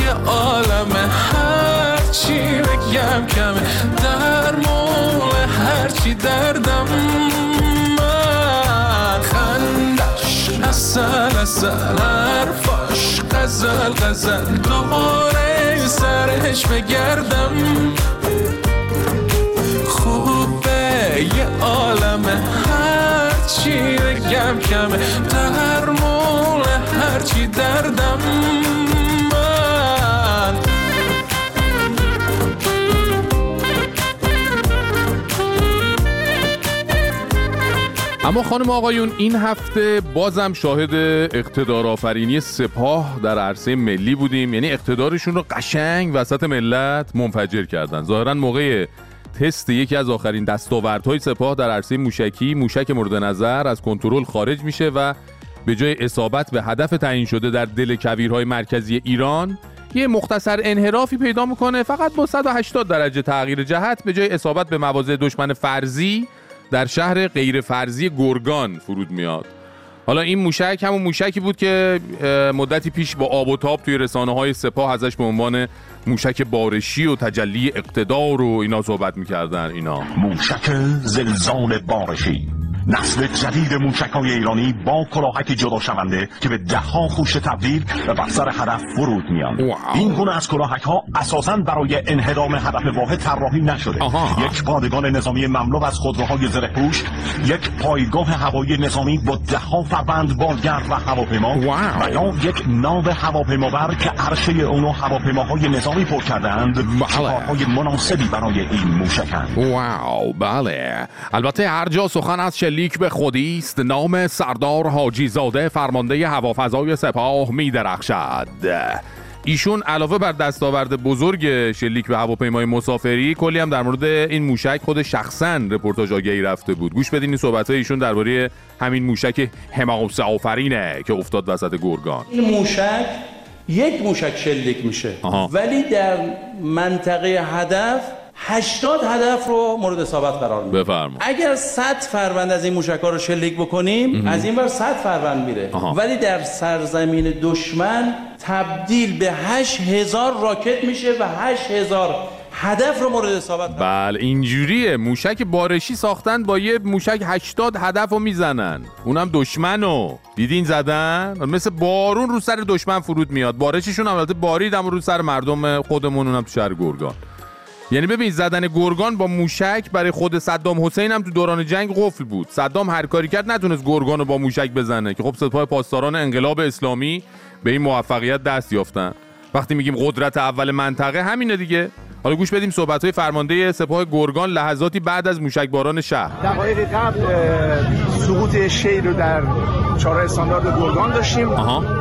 یه عالم هرچی بگم کمه. در مول هرچی دردم. اصل حرفاش غزل غزل دوباره سرش بگردم خوبه یه عالم هرچی بگم کمه. در مول هرچی دردم. اما خانم آقایون این هفته بازم شاهد اقتدار آفرینی سپاه در عرصه ملی بودیم. یعنی اقتدارشون رو قشنگ وسط ملت منفجر کردن. ظاهرا موقع تست یکی از آخرین دستاوردهای سپاه در عرصه موشکی موشک مورد نظر از کنترل خارج میشه و به جای اصابت به هدف تعیین شده در دل کویرهای مرکزی ایران یه مختصر انحرافی پیدا می‌کنه. فقط با 180 درجه تغییر جهت به جای اصابت به مواضع دشمن فرضی در شهر غیر فرضی گرگان فرود میاد. حالا این موشک همون موشکی بود که مدتی پیش با آب و تاب توی رسانه های سپاه ازش به عنوان موشک بارشی و تجلی اقتدار و اینا صحبت می‌کردن اینا. موشک زلزال بارشی. نسل جدید موشک های ایرانی با کلاهک جدا شونده که به ده ها خوش تبدیل و بر سر هدف فرود میان این گونه از کلاهک ها اساسا برای انهدام هدف واحد طراحی نشده. یک پادگان نظامی مملو از خودروهای زره پوش یک پایگاه هوایی نظامی با ده ها فروند بالگرد و هواپیما و یا یک ناو هواپیمابر که عرشه اونو هواپیماهای نظامی پر کردند های مناسبی برای این موشکند واو بله. البته هر جا سخن از شلیک به خودی است. نام سردار حاجی زاده فرمانده هوافضای سپاه می درخشد. ایشون علاوه بر دستاورد بزرگ شلیک به هواپیمای مسافری کلی هم در مورد این موشک خود شخصا رپورتاج آگهی رفته بود. گوش بدین این صحبت ایشون درباره همین موشک حماس آفرینه که افتاد وسط گرگان. این موشک یک موشک شلیک میشه. ولی در منطقه هدف 80 هدف رو مورد اصابت قرار میده بفرما اگر 100 فروند از این موشک ها رو شلیک بکنیم. از این بر 100 فروند میره. آها. ولی در سرزمین دشمن تبدیل به 8000 راکت میشه و 8000 هدف رو مورد اصابت بله اینجوریه. موشک بارشی ساختن با یه موشک 80 هدف رو می‌زنن. اونم دشمنو. دیدین زدن؟ مثل بارون رو سر دشمن فرود میاد. بارششون هم البته بارید هم رو سر مردم خودمون اونم تو شهر گرگان. یعنی ببین زدن گرگان با موشک برای خود صدام حسین هم تو دوران جنگ قفل بود. صدام هر کاری کرد نتونست گرگان رو با موشک بزنه که خب سپاه پاسداران انقلاب اسلامی به این موفقیت دست یافتن. وقتی میگیم قدرت اول منطقه همینه دیگه. حالا گوش بدیم صحبت های فرمانده سپاه گرگان لحظاتی بعد از موشکباران شهر. دقایق قبل سقوط شیر رو در چهار استاندارد گرگان داشتیم.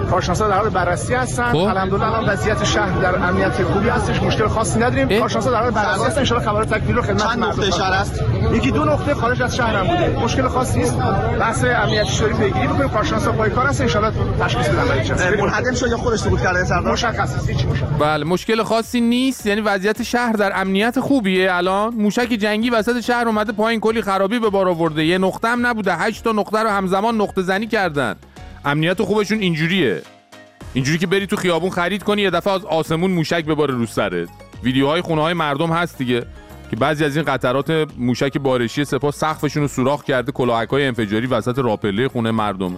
کارشناسا در حال بررسی هستن. خب. الحمدلله الان وضعیت شهر در امنیت خوبی هستش مشکل خاصی نداریم. کارشناسا در حال بررسی هستن. ان شاء خبر تکمیل رو خدمت چند مردم نقطه شهر داد. یکی دو نقطه خارج از شهر هم بوده. مشکل خاصی نیست. بحث امنیتی داریم پیگیری می‌کنیم کارشناسا پای کار هستن. ان شاء الله تشخیص بدن برای چه. منهدم شد یا خودش سقوط کرده؟ سردار مشخص است. هیچ مشکل بله مشکل خاصی نیست. یعنی وضعیت شهر در امنیت خوبیه؟ الان موشک جنگی وسط شهر اومده پایین کلی خرابی به بار آورده. یه نقطه هم نبوده. هشت تا نقطه رو همزمان نقطه زنی کردن. امنیت خوبشون اینجوریه. اینجوری که بری تو خیابون خرید کنی یه دفعه از آسمون موشک بباره رو سرت. ویدیوهای خونه های مردم هست دیگه که بعضی از این قطرات موشک بارشی سپاه سقفشون رو سوراخ کرده کلاهک های انفجاری وسط راپله خونه مردمه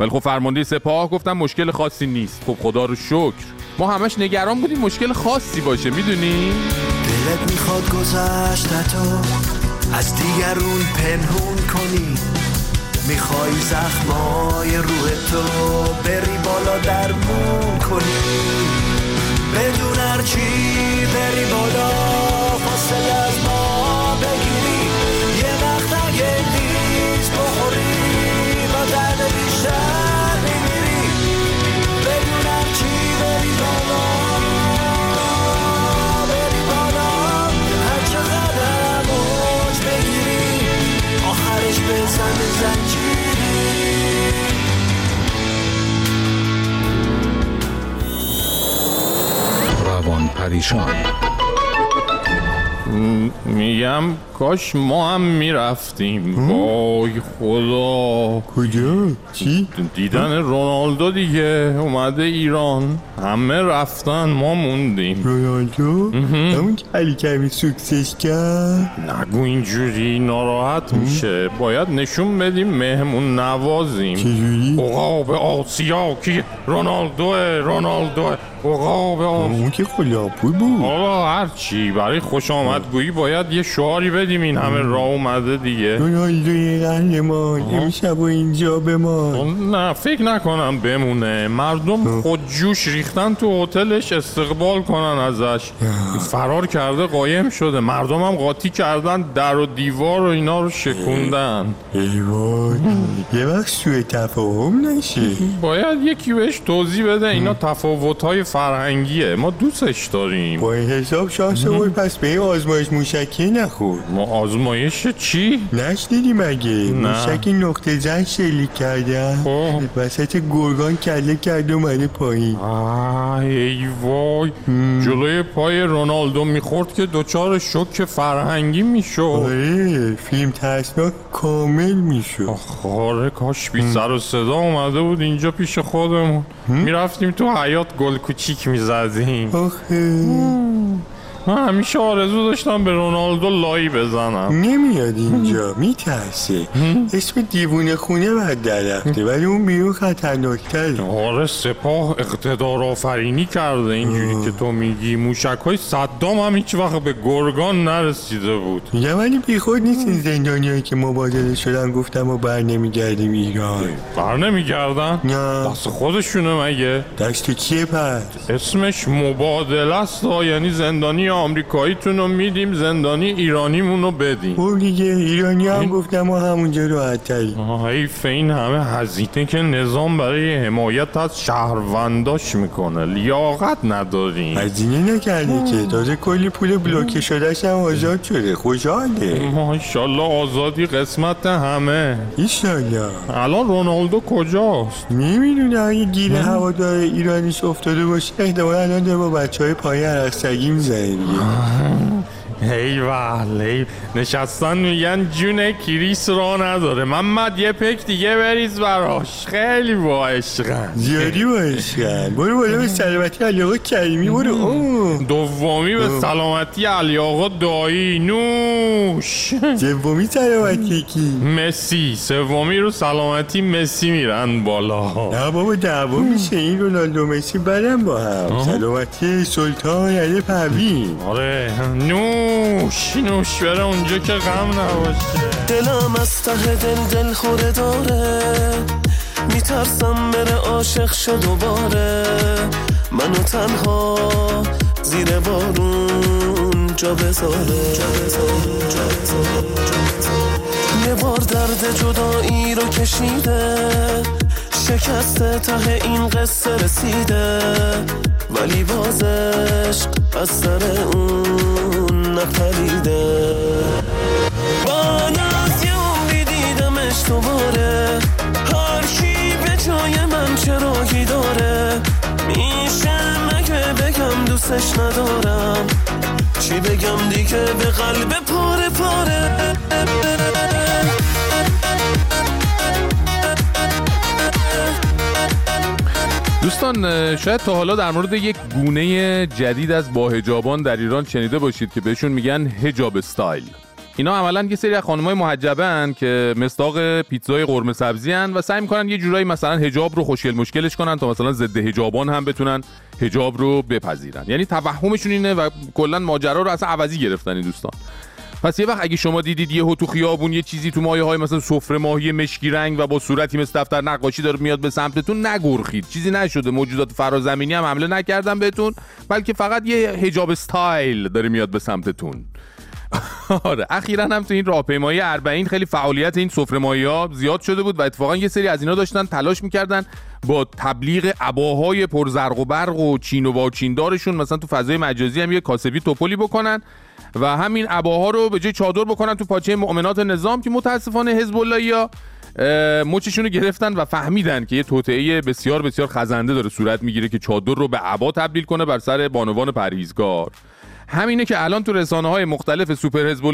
ولی خب فرمانده سپاه گفتم مشکل خاصی نیست. خب خدا رو شکر. ما همش نگران بودیم مشکل خاصی باشه می‌دونی؟ دلت می‌خواد گذشتتو از دیگرون پنهون کنی. می‌خوای زخمای روح تو بری بالا درمون کنی. بدون هرچی بری بالا فاصله از پریشان میگم کاش ما هم می‌رفتیم. وای خدا. کجا؟ چی؟ دیدن رونالدو دیگه. اومده ایران. همه رفتن. ما موندیم. رونالدو؟ همون که علی کمی سوکسش کرد؟ نگو اینجوری. ناراحت میشه. باید نشون بدیم مهمون نوازیم. چجوری؟ عقاب آسیا. کی؟ رونالدو رونالدو عقاب آسیا اون که خلاپور بود. آقا هرچی برای خوش آمدگویی باید یه شعاری بدیم. این همه راه اومده دیگه. رونالدوی قهرمان امشب و اینجا بمان. نه فکر نکنم بمونه. مردم خود جوش ریختن تو هتلش استقبال کنن ازش. فرار کرده قایم شده. مردم هم قاطی کردن در و دیوار و اینا رو شکوندن. ای وای یه وقت سوء تفاهم نشه. باید یکی بهش توضیح بده. اینا تفاوت های فرهنگیه. ما دوستش داریم. با این حساب شانسمون پس به این آزمایش موشکی نخورد. ما آزمایش چی؟ نشنیدی مگه؟ نه. موشک نقطه زن شلیک کردن وسط گرگان کله کرده اومده پایین. آه ای وای. جلوی پای رونالدو می‌خورد که دوچار شوک فرهنگی می‌شد. آره فیلم ترسناک کامل می‌شد. آره کاش بی سر و صدا اومده بود اینجا پیش خودمون. می‌رفتیم تو حیات گل Чики-мизадзин. Ох, من همیشه آرزو داشتم به رونالدو لایی بزنم. نمیاد اینجا میترسه. اسم دیوونه خونه بعد درخته ولی اون بیرون خطرناکتره. آره سپاه اقتدار آفرینی کرده. اینجوری که تو میگی موشک های صدام هم هیچ وقت به گرگان نرسیده بود. میگم ولی بیخود نیست این زندانیایی که مبادله شدن گفتم و بر نمیگردیم ایران. بر نمیگردن؟ نه. دست خودشونه مگه؟ دست کیه پس؟ اسمش مبادله است. یعنی زندانی آمریکاییتون رو میدیم زندانی ایرانیمون رو بدیم. اون دیگه ایرانی هم گفتم ما همونجا راحت تری حیف این همه هزینه که نظام برای حمایت از شهرونداش می‌کنه. لیاقت نداریم. هزینه نکرده که. تازه کلی پول بلوکه شدهش هم آزاد شده. خوشحاله. ماشالله آزادی قسمت همه. ایشالله الان رونالدو کجاست؟ نمی‌دونه اگه گیر هوادار ایرانیش افتاده باشه احتمالا الان داره با بچه های پایه عرقسگی می‌زنه. دیگه ایول ای نشستن میگن جون کریس را نداره. محمد یه پک دیگه بریز براش. خیلی با عشقن. زیادی با عشقن. برو بالا به سلامتی علی آقا کریمی برو. اوه. دومی به. سلامتی علی آقا دایی. نوش. سومی سلامتی کی؟ مسی. سومی رو سلامتی مسی میرن بالا. نه بابا دعوا میشه. این رونالدو مسی بدن با هم. سلامتی سلطان علی پروین. آره. نوش. نوش. بره اونجا که غم نباشه. دلم از ته دل دل خوره داره. میترسم بره عاشق شد دوباره. منو تنها زیر بارون جا بذاره. یه بار درد جدایی رو کشیده. شکسته ته این قصه رسیده. ولی بازش از سر اون نپریده بعد از یه عمری دیدمش دوباره. هر کی به جای من چراغی داره. میشه مگه بگم دوستش ندارم؟ چی بگم دیگه؟ به قلب پاره پاره. دوستان شاید تا حالا در مورد یک گونه جدید از باهجابان در ایران شنیده باشید که بهشون میگن هجاب استایل. اینا عملا یه سری از خانمای محجبه که مستاق پیتزای قرمه سبزی هن و سعی می‌کنن یه جورایی مثلا هجاب رو خوشگل مشکلش کنن تا مثلا ضد هجابان هم بتونن هجاب رو بپذیرن. یعنی توهمشون اینه و کلا ماجرا رو اصلا عوضی گرفتن این دوستان. پس یه وقت اگه شما دیدید یه تو خیابون یه چیزی تو مایه های مثلا سفره ماهی مشکی رنگ و با صورتی مثل دفتر نقاشی داره میاد به سمتتون نگرخید. چیزی نشده. موجودات فرازمینی هم حمله نکردن بهتون بلکه فقط یه هجاب استایل داره میاد به سمتتون. <laughs> آره. اخیرا هم تو این راهپیمایی اربعین خیلی فعالیت این سفره ها زیاد شده بود و اتفاقا یه سری از اینا داشتن تلاش می‌کردن با تبلیغ عباهای پرزرق و برق و چین و واچیندارشون مثلا تو فضای مجازی هم یه کاسبی توپلی بکنن. و همین عباها رو به جای چادر بکنن تو پاچه مؤمنات نظام که متاسفانه حزب ها مچشون رو گرفتن و فهمیدن که یه توطئه بسیار بسیار خزنده داره صورت می‌گیره که چادر رو به عبا تبدیل کنه بر سر بانوان پرهیزگار. همینه که الان تو رسانه های مختلف سوپر حزب‌اللهی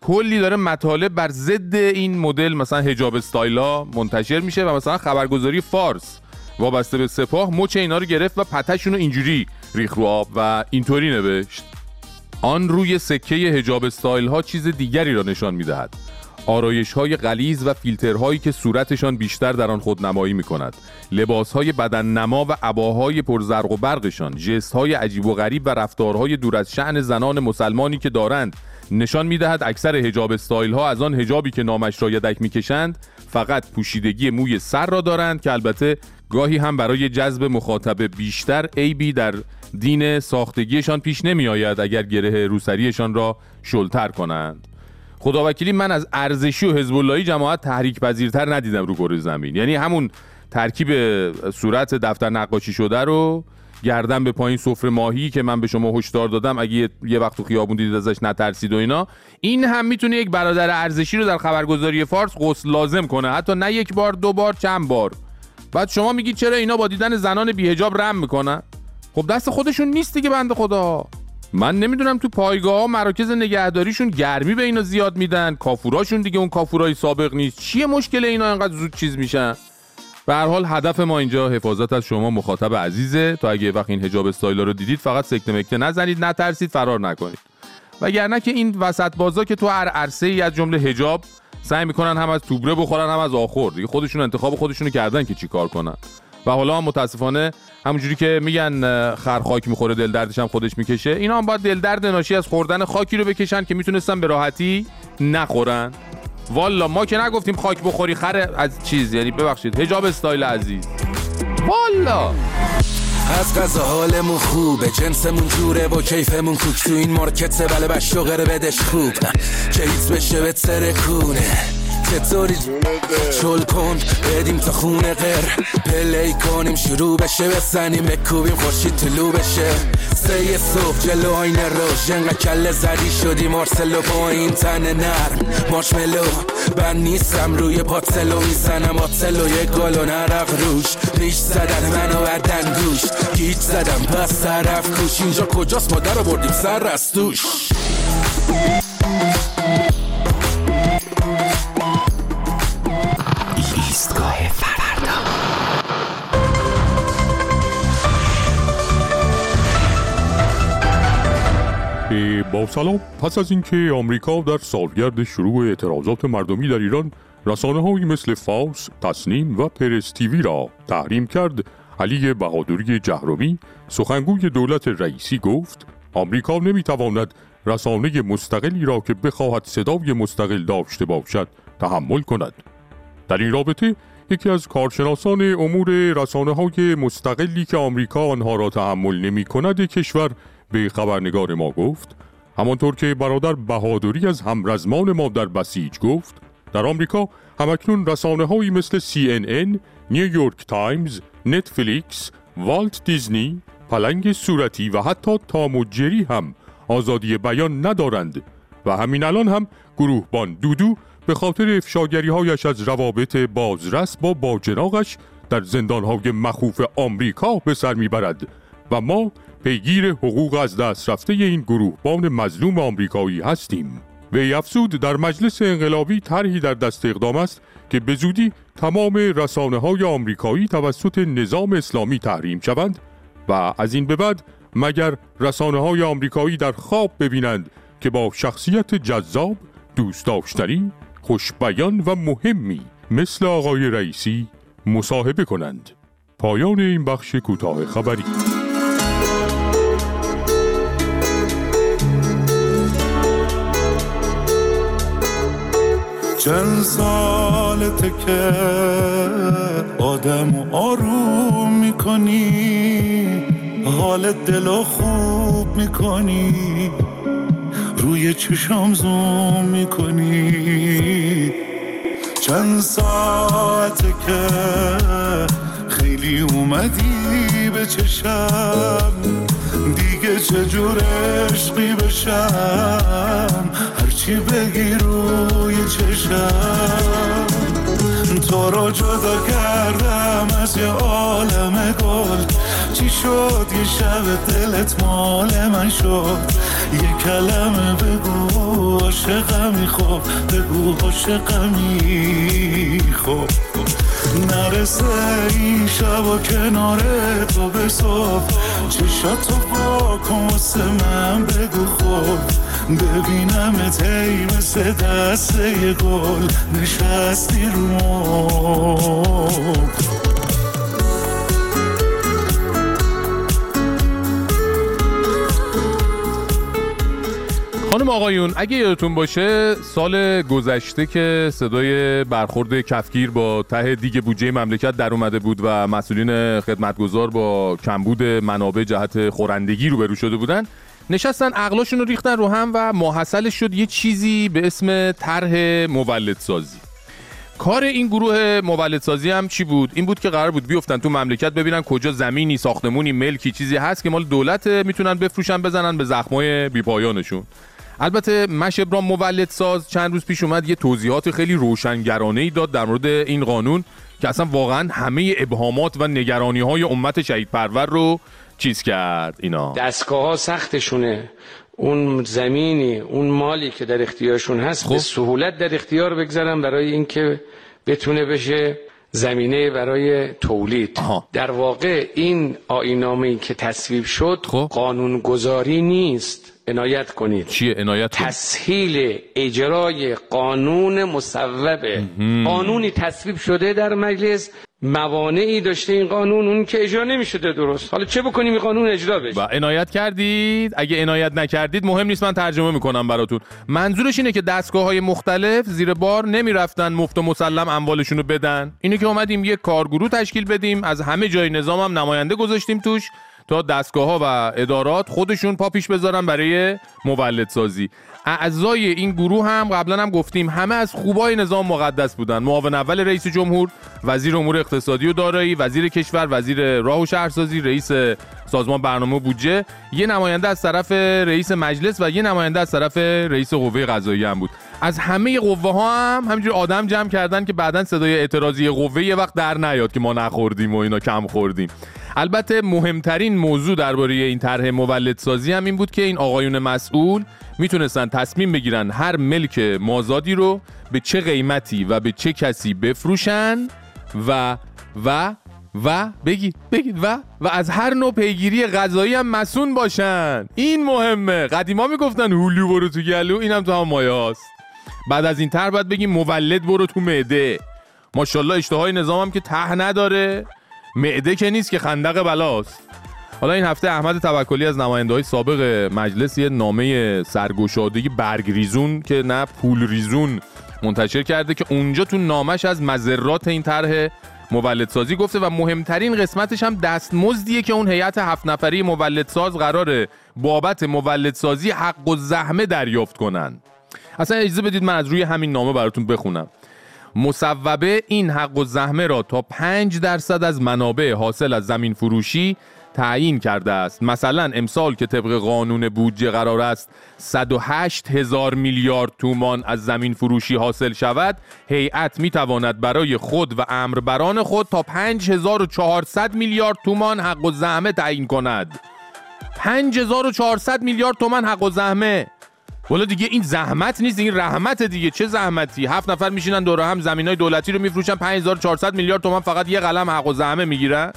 کلی داره مطالب بر ضد این مدل مثلا حجاب استایلا منتشر میشه و مثلا خبرگزاری فارس وابسته به سپاه مچ اینا رو گرفت و پته‌شون رو اینجوری ریخت رو آب و اینطوری نوشت. آن روی سکه هجاب استایل ها چیز دیگری را نشان می‌دهد. آرایش های غلیظ و فیلترهایی که صورتشان بیشتر در آن خود نمایی می کند لباس های بدن نما و عباهای پرزرق و برقشان ژست های عجیب و غریب و رفتارهای دور از شأن زنان مسلمانی که دارند نشان می دهد اکثر هجاب استایل ها از آن هجابی که نامش را یدک می کشند فقط پوشیدگی موی سر را دارند که البته گاهی هم برای جذب مخاطب بیشتر عیبی در دین ساختگیشان پیش نمی آید اگر گره روسریشان را شلتر کنند. خداوکیلی من از ارزشی و حزب جماعت تحریک پذیرتر ندیدم رو کره زمین. یعنی همون ترکیب صورت دفتر نقاشی شده رو گردن به پایین سفره ماهی که من به شما هشدار دادم اگه یه وقت تو خیابون دیدید ازش نترسید و اینا این هم می‌تونه یک برادر ارزشی رو در خبرگزاری فارس غسل لازم کنه. حتی نه یک بار دو بار چند بار. بعد شما میگید چرا اینا با دیدن زنان بیهجاب رم می‌کنن؟ خب دست خودشون نیست دیگه بنده خدا. من نمی‌دونم تو پایگاه ها مراکز نگهداریشون گرمی به اینا زیاد میدن کافوراشون دیگه اون کافورای سابق نیست. چیه مشکل اینا انقدر زود چیز میشن؟ به هر حال هدف ما اینجا حفاظت از شما مخاطب عزیزه. تا اگه وقت این حجاب استایلا رو دیدید فقط سکته مکته نزنید نترسید فرار نکنید. وگرنه که این وسط بازا که تو هر عرصه ای از جمله حجاب سعی می‌کنن هم از توبره بخورن هم از آخر. دیگه خودشون انتخاب خودشونو کردن که چیکار کنن. و حالا متاسفانه همونجوری که میگن خر خاک می‌خوره دل دردش هم خودش می‌کشه. اینا هم باید دل درد ناشی از خوردن خاکی رو بکشن که می‌تونستن به راحتی نخورن. والا ما که نگفتیم خاک بخوری خر از چیز. یعنی ببخشید حجاب استایل عزیز. والا! از غذا حالمون خوبه جنسمون جوره و کیفمون کوک. تو این مارکت بله بشوقه بدش خوب. هیچ بشه به ترکونه چطوری؟ چل کن بدیم تا خونه غر پلی کنیم شروع بشه بزنیم بکوبیم خورشید طلوع بشه. سه صبح جلو آینه روش انقدر کله زدی شدی مارسلو با این تن نرم. مارشملو من نیستم روی پاتلو می‌زنم. آتلو یه گل و نرق روش. ریش زدن منو بردن گوش. گیج زدم پس طرف کوش. اینجا کجاست؟ ما در بردیم سر از توش. با سلام پس از اینکه آمریکا در سالگرد شروع اعتراضات مردمی در ایران رسانه هایی مثل فاوس، تصنیم و پرس تیوی را تحریم کرد علی بهادری جهرومی سخنگوی دولت رئیسی گفت آمریکا نمی‌تواند رسانه مستقلی را که بخواهد صدای مستقل داشته باشد تحمل کند. در این رابطه یکی از کارشناسان امور رسانه های مستقلی که آمریکا آنها را تحمل نمی کند کشور به خبرنگار ما گفت همانطور که برادر بهادری از همرزمان ما در بسیج گفت در آمریکا هم‌اکنون رسانه هایی مثل CNN، نیویورک تایمز، نتفلیکس، والت دیزنی، پلنگ صورتی و حتی تام و جری هم آزادی بیان ندارند و همین الان هم گروهبان دودو به خاطر افشاگری هایش از روابط بازرس با باجناقش در زندانهای مخوف آمریکا به سر می‌برد و ما پیگیر حقوق از دست رفته این گروهبان مظلوم آمریکایی هستیم. وی افزود در مجلس انقلابی طرحی در دست اقدام است که به زودی تمام رسانه های آمریکایی توسط نظام اسلامی تحریم شوند و از این به بعد مگر رسانه های آمریکایی در خواب ببینند که با شخصیت جذاب، دوست داشتنی، خوشبیان و مهمی مثل آقای رئیسی مصاحبه کنند. پایان این بخش کوتاه خبری چند سالته که آدم آروم می‌کنی حال دلو خوب می‌کنی روی چشام زوم می‌کنی. چند ساعته که خیلی اومدی به چشم دیگه چجور عشقی بشم؟ هرچی بگی روی چشم. تو رو جدا کردم از یه عالم گل. چی شد؟ یه شب دلت مال من شد. یه کلمه بگو عاشقمی خب. بگو عاشقمی خب. نرسه این شب و کنار تو به صبح. چشاتو با کن من بگو خب. ببینم تی مثل دسته گل نشستی رو خانم آقایون اگه یادتون باشه سال گذشته که صدای برخورد کفگیر با ته دیگ بودجه مملکت در اومده بود و مسئولین خدمتگزار با کمبود منابع جهت خورندگی روبرو شده بودن نشستن عقلاشون رو ریختن رو هم و محصلش شد یه چیزی به اسم طرح مولد سازی کار این گروه مولدسازی هم چی بود؟ این بود که قرار بود بیفتن تو مملکت ببینن کجا زمینی ساختمونی ملکی چیزی هست که مال دولت می‌تونن بفروشن بزنن به زخمای بیپایانشون. البته مش ابرام مولد ساز چند روز پیش اومد یه توضیحات خیلی روشنگرانه ای داد در مورد این قانون که اصلا واقعا همه ابهامات و نگرانی های امت شهید پرور رو چیز کرد اینا؟ دستگاه ها سختشونه. اون زمینی اون مالی که در اختیارشون هست به سهولت در اختیار بگذارن برای اینکه بتونه بشه زمینه برای تولید. در واقع این آینامه که تصویب شد قانون گذاری نیست. عنایت کنید. چیه عنایت تسهیل اجرای قانون مصوبه. قانونی تصویب شده در مجلس. موانعی داشته این قانون اون که اجرا نمی‌شده درست. حالا چه بکنیم؟ این قانون اجرا بشه. و عنایت کردید. اگه عنایت نکردید مهم نیست من ترجمه می‌کنم براتون. منظورش اینه که دستگاه های مختلف زیر بار نمی‌رفتن مفت و مسلم اموالشون رو بدن. اینه که اومدیم یه کارگروه تشکیل بدیم. از همه جای نظام هم نماینده گذاشتیم توش. تا دستگاه ها و ادارات خودشون پا پیش بذارن برای مولد سازی اعضای این گروه هم قبلا هم گفتیم همه از خوبای نظام مقدس بودن. معاون اول رئیس جمهور وزیر امور اقتصادی و دارایی وزیر کشور وزیر راه و شهرسازی رئیس سازمان برنامه بودجه. یه نماینده از طرف رئیس مجلس و یه نماینده از طرف رئیس قوه قضاییه هم بود. از همه قوه ها هم همینجور آدم جمع کردن که بعدا صدای اعتراضی قوه یه وقت در نیاد که ما نخوردیم و اینا کم خوردیم. البته مهمترین موضوع درباره این طرح مولدسازی هم این بود که این آقایون مسئول می‌تونستن تصمیم بگیرن هر ملک مازادی رو به چه قیمتی و به چه کسی بفروشن و و و بگید بگید و و از هر نوع پیگیری غذایی هم مسون باشن. این مهمه. قدیما می‌گفتن هولو برو تو گلو اینم تو هم مایه بعد از این تر باید بگیم مولد برو تو معده. ماشاءالله اشتهای نظام هم که ته نداره. معده که نیست که خندق بلاست. حالا این هفته احمد توکلی از نماینده های سابق مجلس یه نامه سرگشادگی برگ ریزون که نه پول ریزون منتشر کرده که اونجا تو نامش از مذرات این طرح مولدسازی گفته و مهمترین قسمتش هم دستمزدیه که اون هیئت هفت نفری مولدساز قراره بابت مولدسازی حق و زحمه دریافت کنن. اصلا اجازه بدید من از روی همین نامه براتون بخونم. مصوبه این حق و زحمه را تا 5 درصد از منابع حاصل از زمین فروشی تعیین کرده است. مثلا امسال که طبق قانون بودجه قرار است 108 هزار میلیارد تومان از زمین فروشی حاصل شود هیئت می تواند برای خود و امربران خود تا 5400 میلیارد تومان حق و زحمه تعیین کند. 5400 میلیارد تومان حق و زحمه. والا دیگه این زحمت نیست این رحمت دیگه. چه زحمتی؟ هفت نفر میشینن دور هم زمینای دولتی رو میفروشن 5400 میلیارد تومان فقط یه قلم حق و زحمه می‌گیرن.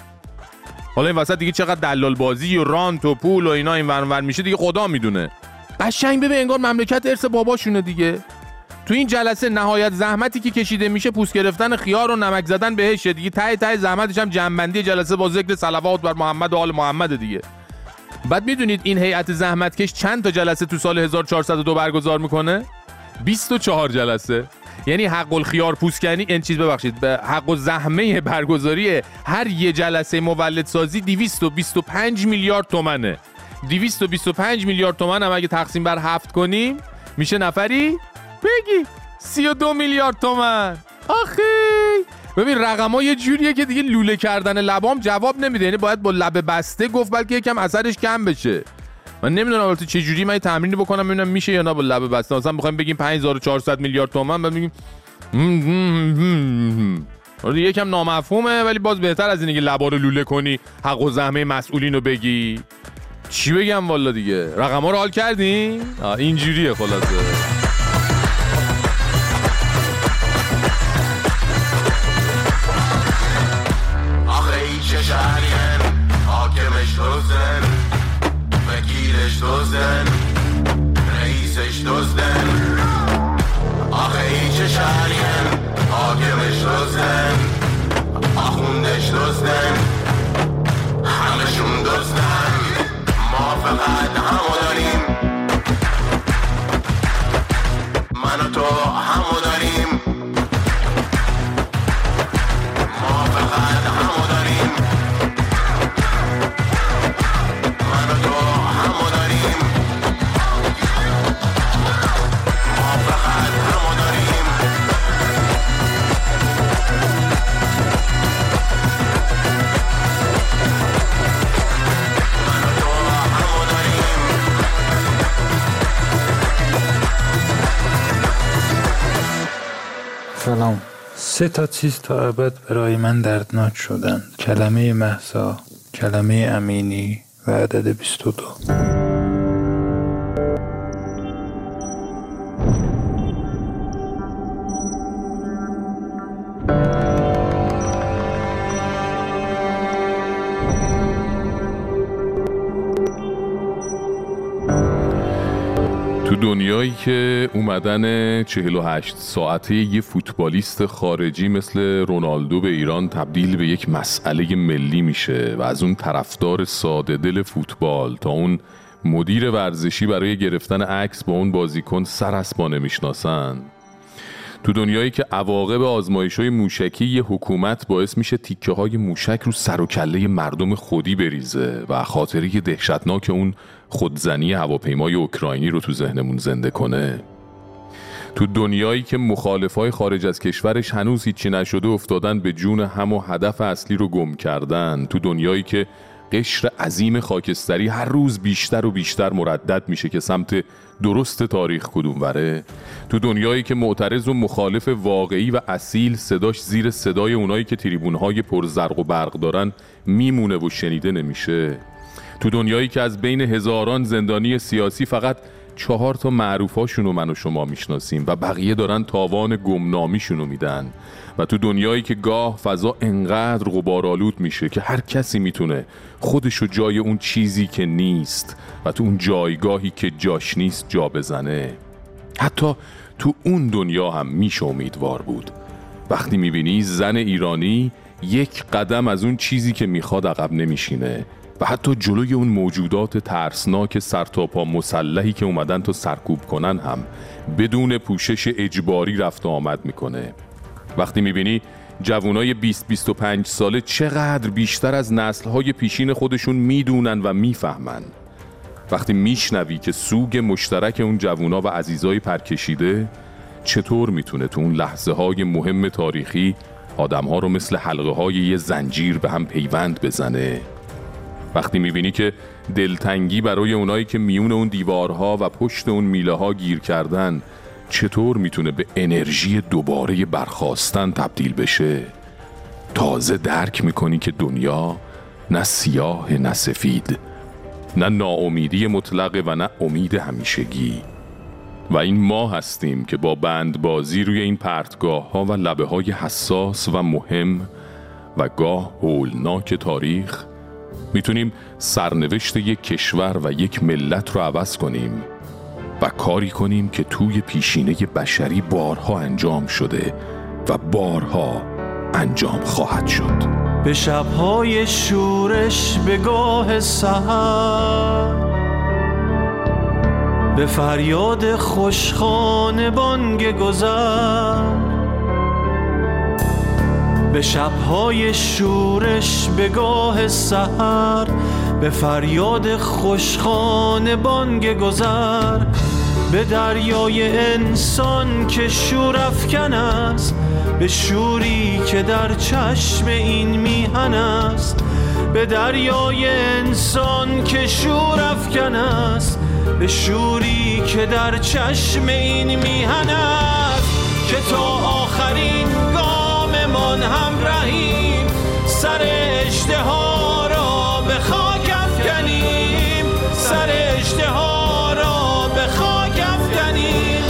حالا این وسط دیگه چقدر دلال بازی و رانت و پول و اینا این ور میشه دیگه خدا می‌دونه. قشنگ ببین انگار مملکت ارث باباشونه دیگه. تو این جلسه نهایت زحمتی که کشیده میشه پوست گرفتن خیار و نمک زدن بهش دیگه. ته ته زحمتش هم جنبندی جلسه با ذکر صلوات بر محمد و آل محمد دیگه. بعد می‌دونید این هیئت زحمتکش چند تا جلسه تو سال 1402 برگزار می‌کنه؟ 24 جلسه. یعنی حق الخيار پوسکنی این چیز ببخشید به حق و زحمه برگزاری هر یه جلسه مولد سازی 225 میلیارد تومنه. 225 میلیارد تومن هم اگه تقسیم بر هفت کنیم میشه نفری؟ بگی 32 میلیارد تومن. آخی! ببین رقم یه جوریه که دیگه لوله کردن لبام جواب نمیده. یعنی باید با لب بسته گفت بلکه یکم اثرش کم بشه. من نمی‌دونم البته چه جوری من تمرینی بکنم ببینم میشه یا نه با لب بسته. مثلا بخوایم بگیم 5400 میلیارد تومان بعد میگیم آره یکم نامفهومه ولی باز بهتر از اینه که لبا رو لوله کنی حق و زحمه مسئولین رو بگی. چی بگم والا دیگه؟ رقم ها رو حال کردین اینجوریه خلاصه. وکیلش دوزن رئیسش دوزن آخه این چه شهریه حاکمش دوزن آخوندش دوزن همشون دوزن ما فقط سه تا چیز تا ابد برای من دردناک شدن کلمه محسا کلمه امینی و عدد 22 اومدن 48 ساعته یه فوتبالیست خارجی مثل رونالدو به ایران تبدیل به یک مسئله ملی میشه و از اون طرفدار ساده دل فوتبال تا اون مدیر ورزشی برای گرفتن عکس با اون بازیکن سر اسبا نمی‌شناسن تو دنیایی که عواقب آزمایش های موشکی یه حکومت باعث میشه تیکه های موشک رو سر و کله مردم خودی بریزه و خاطره دهشتناک اون خودزنی هواپیمای اوکراینی رو تو ذهنمون زنده کنه. تو دنیایی که مخالفای خارج از کشورش هنوز هیچی نشده افتادن به جون هم و هدف اصلی رو گم کردن. تو دنیایی که قشر عظیم خاکستری هر روز بیشتر و بیشتر مردد میشه که سمت درست تاریخ کدوم وره تو دنیایی که معترض و مخالف واقعی و اصیل صداش زیر صدای اونایی که تریبونهای پر زرق و برق دارن میمونه و شنیده نمیشه. تو دنیایی که از بین هزاران زندانی سیاسی فقط چهار تا معروفاشون رو من و شما می‌شناسیم و بقیه دارن تاوان گمنامیشون رو میدن. و تو دنیایی که گاه فضا انقدر غبارآلود میشه که هر کسی می‌تونه خودش رو جای اون چیزی که نیست و تو اون جایگاهی که جاش نیست جا بزنه. حتی تو اون دنیا هم میشه امیدوار بود. وقتی می‌بینی زن ایرانی یک قدم از اون چیزی که می‌خواد عقب نمیشینه. و حتی جلوی اون موجودات ترسناک سرتاپا مسلحی که اومدن تا سرکوب کنن هم بدون پوشش اجباری رفت آمد می‌کنه. وقتی می‌بینی جوانای 20-25 ساله چقدر بیشتر از نسلهای پیشین خودشون می‌دونن و می‌فهمن. وقتی میشنوی که سوگ مشترک اون جوونا و عزیزای پرکشیده چطور می‌تونه تو اون لحظه های مهم تاریخی آدمها رو مثل حلقه های یه زنجیر به هم پیوند بزنه؟ وقتی می‌بینی که دلتنگی برای اونایی که میون اون دیوارها و پشت اون میله ها گیر کردن چطور می‌تونه به انرژی دوباره برخواستن تبدیل بشه؟ تازه درک می‌کنی که دنیا نه سیاه نه سفید نه ناامیدی مطلقه و نه امید همیشگی. و این ما هستیم که با بندبازی روی این پرتگاه ها و لبه های حساس و مهم و گاه هولناک تاریخ می‌تونیم سرنوشت یک کشور و یک ملت رو عوض کنیم و کاری کنیم که توی پیشینه بشری بارها انجام شده و بارها انجام خواهد شد. به شبهای شورش به گاه سهر به فریاد خوشخانه بانگ گذر. به شبهای شورش به گاه سهر به فریاد خوشخانه بانگ گذر. به دریای انسان که شور افکن است به شوری که در چشم این میهن است. به دریای انسان که شور افکن است به شوری که در چشم این میهن است. که تا آخرین اشتها را به خاک افکنیم. سر اشتها را به خاک افکنیم.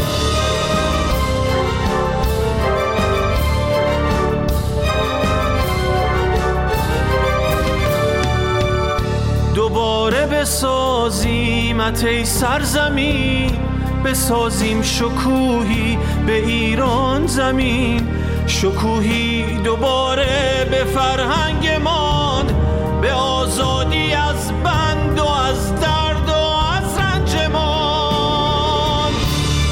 دوباره بسازیمت ای سرزمین. بسازیم شکوهی به ایران زمین. شکوهی دوباره به فرهنگمان به آزادی از بند و از درد و از رنجمان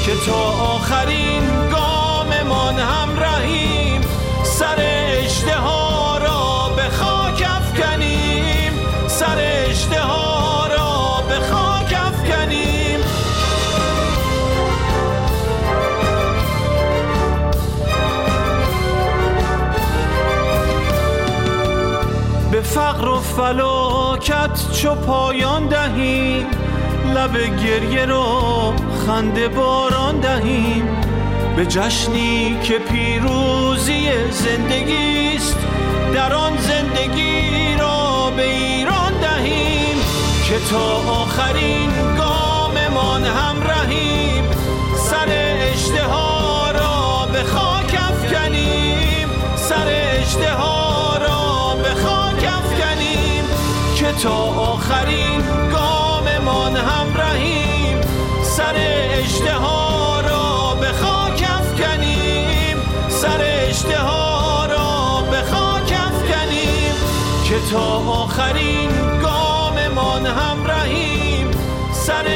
که تا آخرین گاممان هم رهیم سر اشتها را به خاک افکنیم. سر اشتها را به خاک افکنیم. به فقر و فلاکت چو پایان دهیم. لب گریه رو خنده باران دهیم. به جشنی که پیروزی زندگی است در آن زندگی را به ایران دهیم. که تا آخرین گاممان هم رهیم. سر اشتها را به خاک افکنیم. سر اشتها تا آخرین گاممان هم رهیم سر اشتها را به خاک افکنیم. سر اشتها را به خاک افکنیم. که تا آخرین گاممان هم رهیم سر